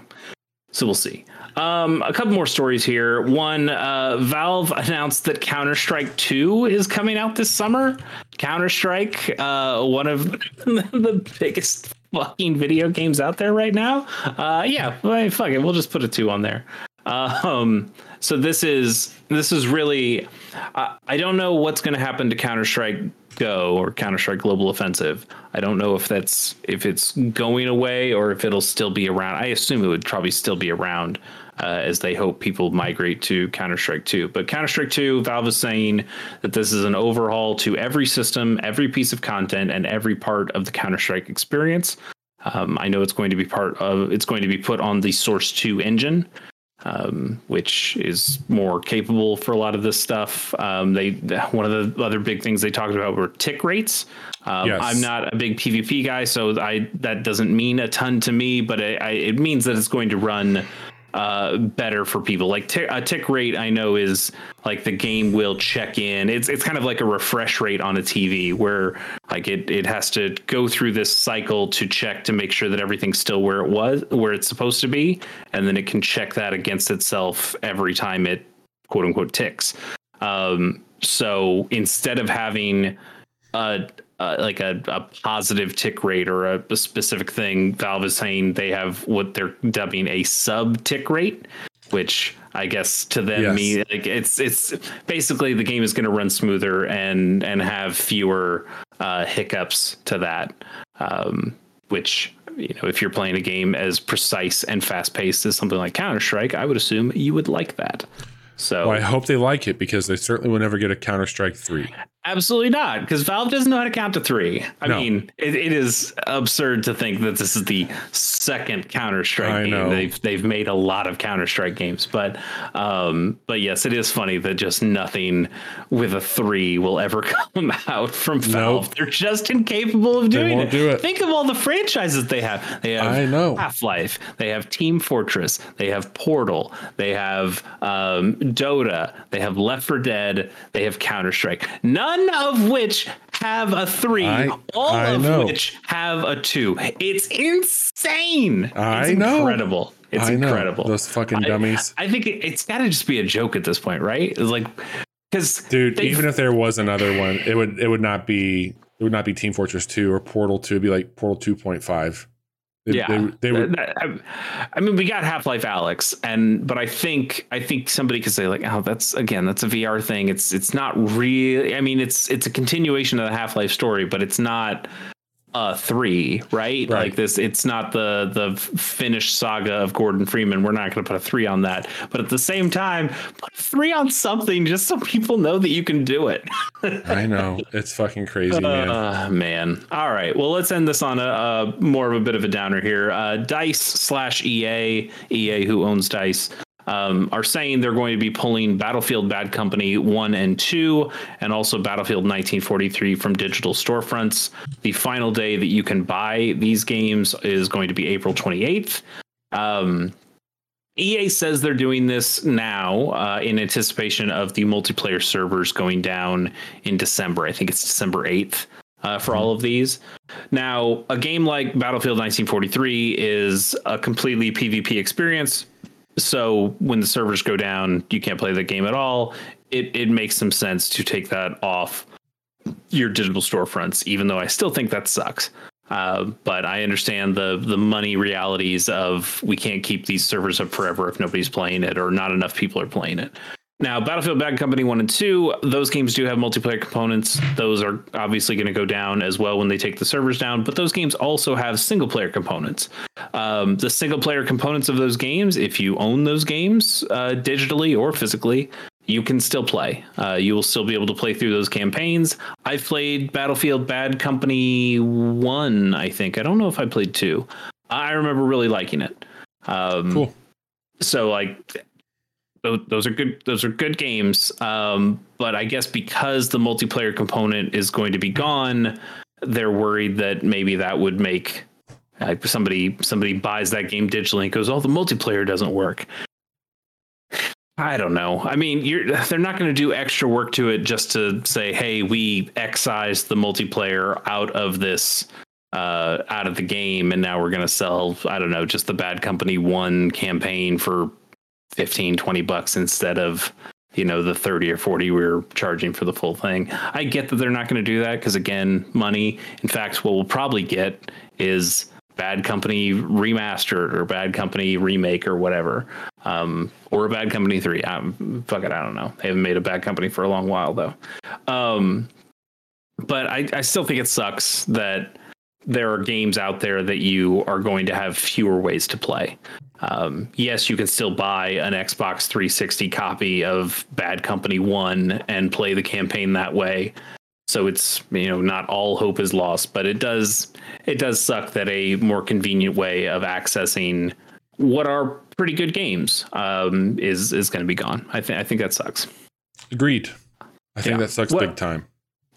So we'll see. Um, a couple more stories here. One, uh, Valve announced that Counter Strike 2 is coming out this summer. Counter Strike, uh, one of the biggest fucking video games out there right now. Uh, yeah, well, fuck it, we'll just put a two on there. Um, so this is this is really, I I don't know what's going to happen to Counter Strike Go or Counter Strike Global Offensive. I don't know if that's if it's going away or if it'll still be around. I assume it would probably still be around uh, as they hope people migrate to Counter Strike 2. But Counter Strike 2, Valve is saying that this is an overhaul to every system, every piece of content, and every part of the Counter Strike experience. Um, I know it's going to be part of it's going to be put on the Source 2 engine, um, which is more capable for a lot of this stuff. Um, they one of the other big things they talked about were tick rates. Um, Yes. I'm not a big PvP guy, so I that doesn't mean a ton to me, but it, I, it means that it's going to run uh, better for people. Like tick, a tick rate, I know is like the game will check in. It's it's kind of like a refresh rate on a TV where like it it has to go through this cycle to check to make sure that everything's still where it was, where it's supposed to be, and then it can check that against itself every time it quote unquote ticks. Um, so instead of having a, uh, like a, a positive tick rate or a, a specific thing, Valve is saying they have what they're dubbing a sub tick rate, which I guess to them Yes. me like it's it's basically the game is going to run smoother and and have fewer uh, hiccups to that, um, which. You know, if you're playing a game as precise and fast paced as something like Counter Strike, I would assume you would like that. So Well, I hope they like it because they certainly will never get a Counter Strike 3. Absolutely not, because Valve doesn't know how to count to three. I No. mean, it, it is absurd to think that this is the second Counter Strike game. know. They've they've made a lot of Counter Strike games, but um, but yes, it is funny that just nothing with a three will ever come out from Valve. Nope. They're just incapable of doing it. do it. Think of all the franchises they have. They have I know. Half Life. They have Team Fortress. They have Portal. They have um, Dota. They have Left 4 Dead. They have Counter Strike. None of which have a three. I- all I of know. which have a two. It's insane. I it's know. incredible. It's I know. incredible. Those fucking I- dummies. I, think it, it's got to just be a joke at this point, right? It's like because Dude, even if there was another one, it would it would not be it would not be Team Fortress 2 or Portal 2, it'd be like Portal 2.5. They, yeah, they, they I, I mean, we got Half Life Alyx, and but I think I think somebody could say like, oh, that's again, that's a VR thing. It's it's not really. I mean, it's it's a continuation of the Half Life story, but it's not a three, right? Right. Like this, it's not the the finished saga of Gordon Freeman. We're not going to put a three on that, but at the same time, put a three on something just so people know that you can do it. I know. It's fucking crazy, man. Uh, man. All right. Well, let's end this on a, a more of a bit of a downer here. Uh, Dice slash EA, EA who owns Dice, um, are saying they're going to be pulling Battlefield Bad Company 1 and 2, and also Battlefield 1943 from digital storefronts. The final day that you can buy these games is going to be April 28th. Um, EA says they're doing this now uh, in anticipation of the multiplayer servers going down in December. I think it's December 8th uh, for all of these. Now, a game like Battlefield 1943 is a completely PvP experience. So when the servers go down, you can't play the game at all. It, it makes some sense to take that off your digital storefronts, even though I still think that sucks. Uh, but I understand the the money realities of we can't keep these servers up forever if nobody's playing it or not enough people are playing it. Now, Battlefield Bad Company 1 and 2, those games do have multiplayer components. Those are obviously going to go down as well when they take the servers down, but those games also have single player components. Um, the single player components of those games, if you own those games uh, digitally or physically, you can still play. Uh, you will still be able to play through those campaigns. I've played Battlefield Bad Company 1, I think. I don't know if I played 2. I remember really liking it. Um, Cool. so like those, are good those are good games um but i guess because the multiplayer component is going to be gone they're worried that maybe that would make like somebody somebody buys that game digitally and goes oh the multiplayer doesn't work. I don't know. I mean they're not going to do extra work to it just to say hey we excised the multiplayer out of this uh, out of the game, and now we're going to sell, I don't know, just the Bad Company one campaign for 15, 20 bucks instead of, you know, the 30 or 40 we were charging for the full thing. I get that they're not going to do that because, again, money. In fact, what we'll probably get is Bad Company remastered or Bad Company remake or whatever, um, or a Bad Company 3. Um, fuck it, I don't know. They haven't made a Bad Company for a long while, though. Um, but I, I still think it sucks that there are games out there that you are going to have fewer ways to play. Um, yes, you can still buy an Xbox 360 copy of Bad Company 1 and play the campaign that way. So it's you know not all hope is lost, but it does it does suck that a more convenient way of accessing what are pretty good games um, is is going to be gone. I think I think that sucks. Agreed. I think Yeah. that sucks What- big time.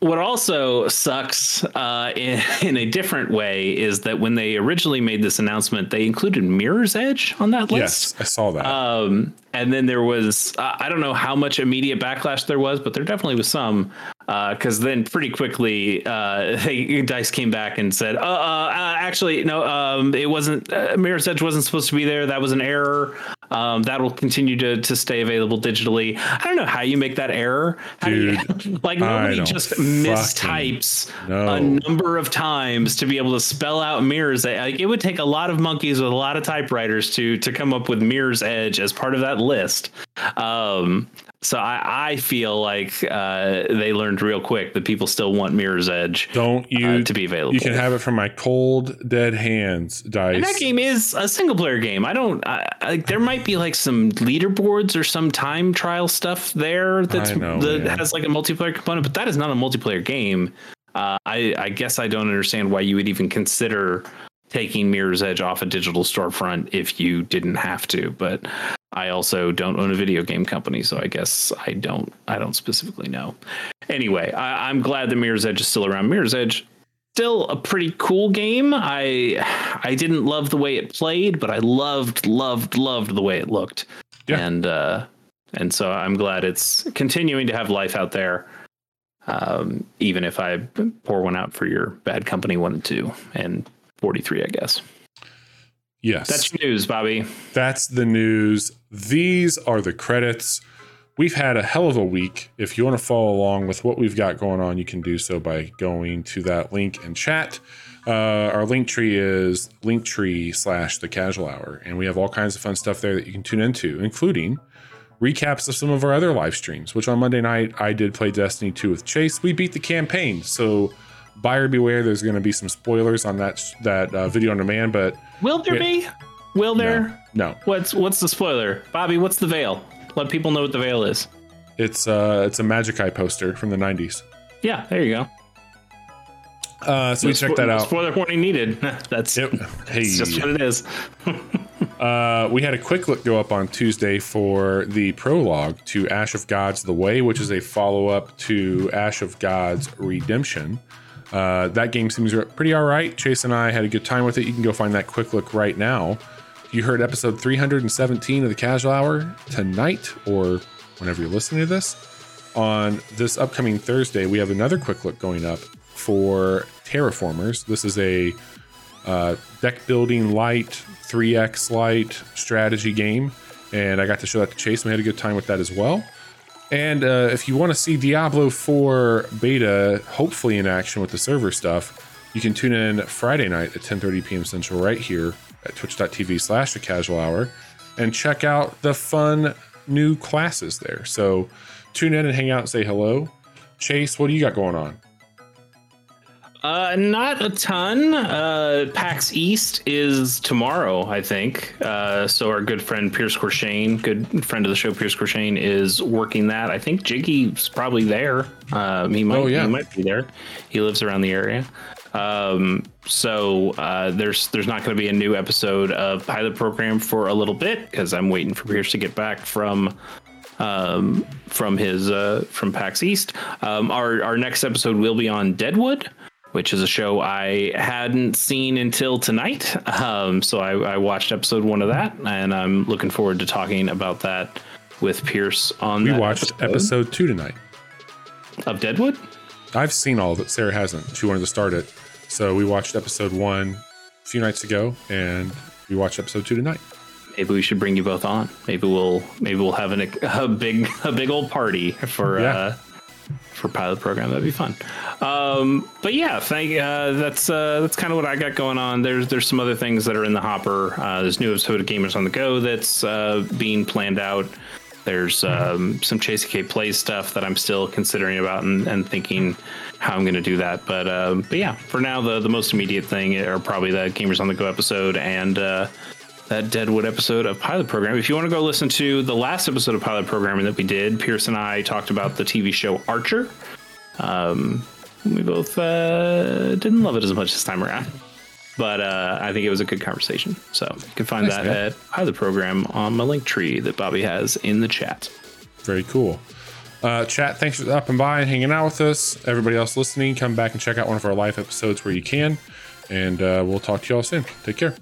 What also sucks uh, in, in a different way is that when they originally made this announcement, they included Mirror's Edge on that list. Yes, I saw that. Um, and then there was, uh, I don't know how much immediate backlash there was, but there definitely was some. Because then pretty quickly, uh, they, Dice came back and said, uh, uh, uh, actually, no, um, it wasn't, uh, Mirror's Edge wasn't supposed to be there. That was an error. Um, that will continue to, to stay available digitally. I don't know how you make that error. How do you- like nobody just mistypes know. a number of times to be able to spell out mirrors like it would take a lot of monkeys with a lot of typewriters to to come up with mirror's edge as part of that list um so i i feel like uh they learned learned real quick that people still want Mirror's Edge Don't you uh, to be available. You can have it from my cold dead hands, dice. And that game is a single player game. I don't I, I, there might be like some leaderboards or some time trial stuff there that's know, that man. has like a multiplayer component, but that is not a multiplayer game. Uh, I I guess I don't understand why you would even consider taking Mirror's Edge off a digital storefront if you didn't have to. But I also don't own a video game company, so I guess I don't I don't specifically know. Anyway, I, I'm glad the Mirror's Edge is still around. Mirror's Edge still a pretty cool game. I I didn't love the way it played, but I loved loved loved the way it looked. Yeah. And uh and so I'm glad it's continuing to have life out there. Um, even if I pour one out for your bad company one and two and 43, I guess. Yes. That's your news, Bobby. That's the news. These are the credits. We've had a hell of a week. If you want to follow along with what we've got going on, you can do so by going to that link and chat. Uh, our link tree is linktree slash the casual hour, and we have all kinds of fun stuff there that you can tune into, including recaps of some of our other live streams. Which on Monday night I did play Destiny 2 with Chase. We beat the campaign, so buyer beware. There's going to be some spoilers on that that uh, video on demand, but Will there Yeah. be? Will there? no, What's what's the spoiler? Bobby, what's the veil? Let people know what the veil is. it's uh, it's a Magic Eye poster from the 90s. Yeah, there you go. Uh, so we check spo- that out. Spoiler warning needed. That's Yep. Hey, it's just what it is. uh, we had a quick look go up on Tuesday for the prologue to Ash of Gods: The Way, which is a follow up to Ash of Gods: Redemption. Uh, that game seems pretty all right. Chase and I had a good time with it. You can go find that quick look right now. You heard episode 317 of the Casual Hour tonight, or whenever you're listening to this. On this upcoming Thursday, we have another quick look going up for Terraformers. This is a uh, deck building light, 3x light strategy game. And I got to show that to Chase, and we had a good time with that as well. And uh, if you want to see Diablo 4 beta, hopefully in action with the server stuff, you can tune in Friday night at 10:30 p.m. Central right here at twitch.tv slash the casual hour and check out the fun new classes there. So tune in and hang out and say hello. Chase, what do you got going on? Uh, not a ton. Uh, PAX East is tomorrow, I think. Uh, so our good friend Pierce Corshane, good friend of the show, Pierce Corshane, is working that. I think Jiggy's probably there. Uh, he might. Oh, yeah. He might be there. He lives around the area. Um, so uh, there's there's not going to be a new episode of Pilot Program for a little bit because I'm waiting for Pierce to get back from um, from his uh, from PAX East. Um, our our next episode will be on Deadwood, which is a show I hadn't seen until tonight. Um, so I, I watched episode one of that, and I'm looking forward to talking about that with Pierce on. We watched episode two tonight. of Deadwood. I've seen all of it. Sarah hasn't. She wanted to start it. So we watched episode one a few nights ago, and we watched episode two tonight. Maybe we should bring you both on. Maybe we'll maybe we'll have an, a big a big old party for Yeah. uh, for pilot program. That'd be fun. Um, but yeah, thank uh, that's uh, that's kind of what I got going on. There's there's some other things that are in the hopper. Uh, there's new episode of Gamers on the Go that's uh, being planned out. There's um, some Chase K play stuff that I'm still considering about and, and thinking how I'm going to do that. But um, but yeah, for now the the most immediate thing are probably the Gamers on the Go episode and. That Deadwood episode of Pilot Program. If you want to go listen to the last episode of Pilot Programming that we did, Pierce and I talked about the TV show Archer. Um, we both uh, didn't love it as much this time around, but uh, I think it was a good conversation. So you can find Nice, that man. at Pilot Program on my link tree that Bobby has in the chat. Very cool. Uh, chat, thanks for stopping by and hanging out with us. Everybody else listening, come back and check out one of our live episodes where you can. And uh, we'll talk to you all soon. Take care.